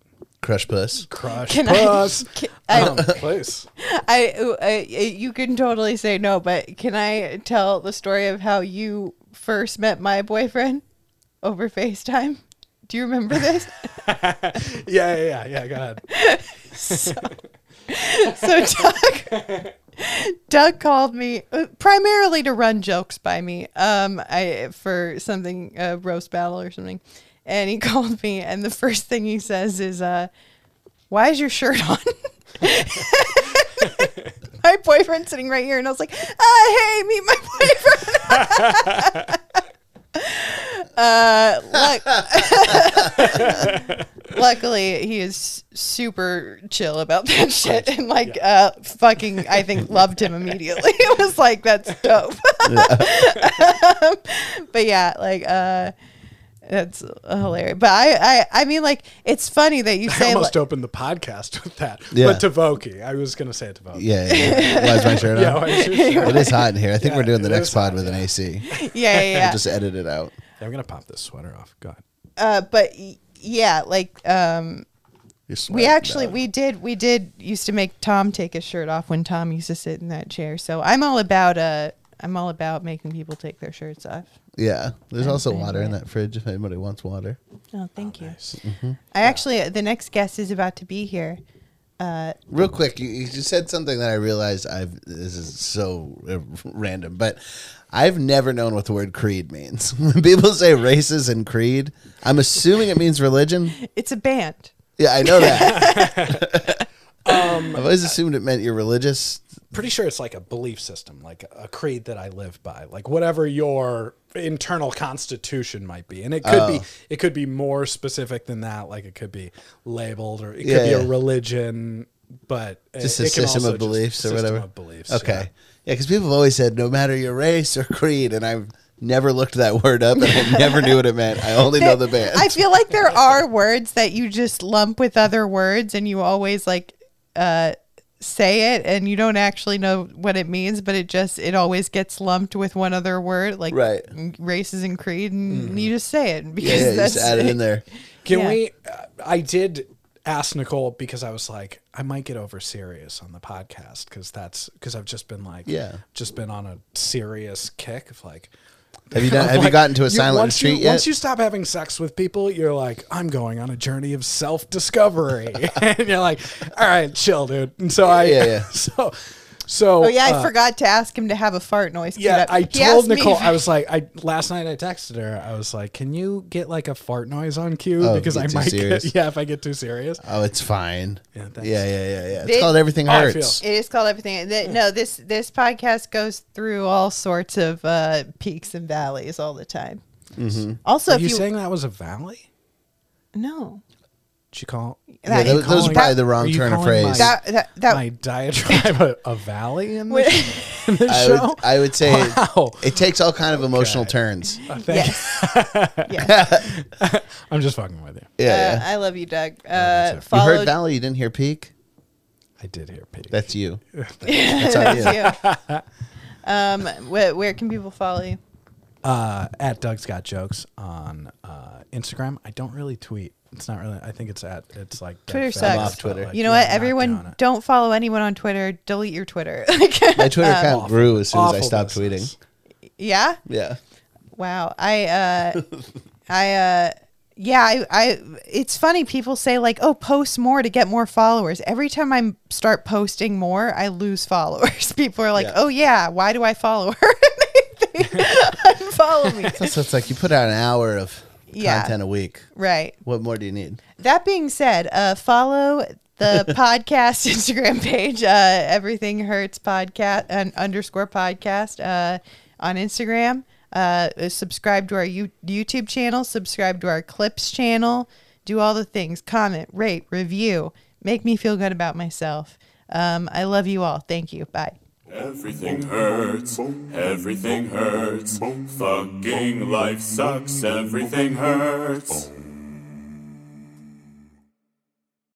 Crush puss. crush Can I- puss. (laughs) can- I- um, please. I, I you can totally say no, but can I tell the story of how you first met my boyfriend over FaceTime? Do you remember this? (laughs) Yeah, yeah, yeah, yeah. Go ahead. so, so Doug, Doug called me uh, primarily to run jokes by me, um, I for something a roast battle or something, and he (laughs) called me, and the first thing he says is, uh, "Why is your shirt on?" (laughs) my boyfriend's sitting right here, and I was like, uh, "Hey, meet my boyfriend." Uh, luck- (laughs) luckily, he is super chill about that shit, and like, uh, fucking, I think loved him immediately. (laughs) it was like, that's dope. (laughs) but yeah, like, uh. That's hilarious, but I, I, I mean, like, it's funny that you I say, almost like, opened the podcast with that. Yeah. But to Voki. I was gonna say it to Voki. Yeah, yeah. Why is my shirt on? Yeah, why is your shirt It is hot in here. I think Yeah, we're doing the next pod hot, with an. AC. yeah, yeah, yeah. Just edit it out. Yeah, I'm gonna pop this sweater off. Go ahead. uh, but y- yeah, like, um, we actually we did we did used to make Tom take his shirt off when Tom used to sit in that chair. So I'm all about uh I'm all about making people take their shirts off. Yeah. There's I'm also saying water in that. that fridge if anybody wants water. Oh, thank you. Nice. I actually the next guest is about to be here, Real quick, you, you said something that I realized I've. This is so uh, (laughs) random, but I've never known what the word creed means. (laughs) When people say races and creed, I'm assuming it means religion. It's a band. Yeah, I know that. (laughs) Um, I've always assumed it meant you're religious. Pretty sure it's like a belief system, like a creed that I live by, like whatever your internal constitution might be, and it could be Oh. it could be more specific than that. Like it could be labeled, or it Yeah, could be yeah. a religion, but it- Just a it can system also of just- beliefs or system whatever. Of beliefs, Okay. Yeah, because people have always said no matter your race or creed, and I've never looked that word up, and I never knew what it meant. I only know the band. I feel like there are words that you just lump with other words and you always like uh say it and you don't actually know what it means, but it just it always gets lumped with one other word, like Right. races and creed, and you just say it because yeah, yeah, that's just add it in there. Can Yeah. we? Uh, I did ask Nicole because I was like, I might get over serious on the podcast because that's because I've just been like, Yeah. just been on a serious kick of like. Have you done? (laughs) Have you gotten to a silent once retreat you, yet? Once you stop having sex with people, you're like, I'm going on a journey of self discovery, (laughs) and you're like, all right, chill, dude. And so I, Yeah, yeah. (laughs) so, so. Oh yeah, I uh, forgot to ask him to have a fart noise. queued yeah, up. I He told Nicole. I was like, I last night I texted her. I was like, "Can you get like a fart noise on cue Oh, because I too might serious? get (laughs) yeah if I get too serious." oh, it's fine. Yeah, Yeah, thanks. yeah, yeah, yeah. It's They- called everything Oh, hurts. It is called everything. Th- No, this this podcast goes through all sorts of uh, peaks and valleys all the time. Mm-hmm. Also, Are if you, you, saying that was a valley? no, Did you call? Yeah, That- those, those are calling- probably the wrong turn of phrase. my- that that that My diatribe a, a valley in Wait. this, (laughs) in this I show. would, I would say it, Wow. it takes all kind of emotional Okay. turns. Uh, thank yes, (laughs) yes. I'm just fucking with you. Yeah, Uh, yeah. I love you, Doug. too. Uh, You You follow heard Valley, you didn't hear Peak. I did hear peak. That's you. (laughs) That's on you. you. um, where, where can people follow you? uh, at Doug's Got Jokes on uh, Instagram. I don't really tweet. It's not really. I think it's at. It's like Twitter sucks. I'm off Twitter. like, You know yeah, what? Everyone, don't follow anyone on Twitter. Delete your Twitter. (laughs) My Twitter account Awful- grew as soon as I stopped business. tweeting. yeah. Yeah. Wow. I uh I uh yeah, I, I it's funny people say like, "Oh, post more to get more followers." Every time I start posting more, I lose (laughs) followers. People are like, Yeah. "Oh yeah, why do I follow her?" (laughs) they unfollow me. So, so it's like you put out an hour of Yeah. content a week. Right. What more do you need? That being said, uh, follow the (laughs) podcast (laughs) Instagram page, uh, Everything Hurts Podcast and underscore podcast uh, on Instagram. Uh, subscribe to our U- YouTube channel. Subscribe to our Clips channel. Do all the things. Comment, rate, review. Make me feel good about myself. Um, I love you all. Thank you. Bye. Everything hurts. Everything hurts. Fucking life sucks. Everything hurts.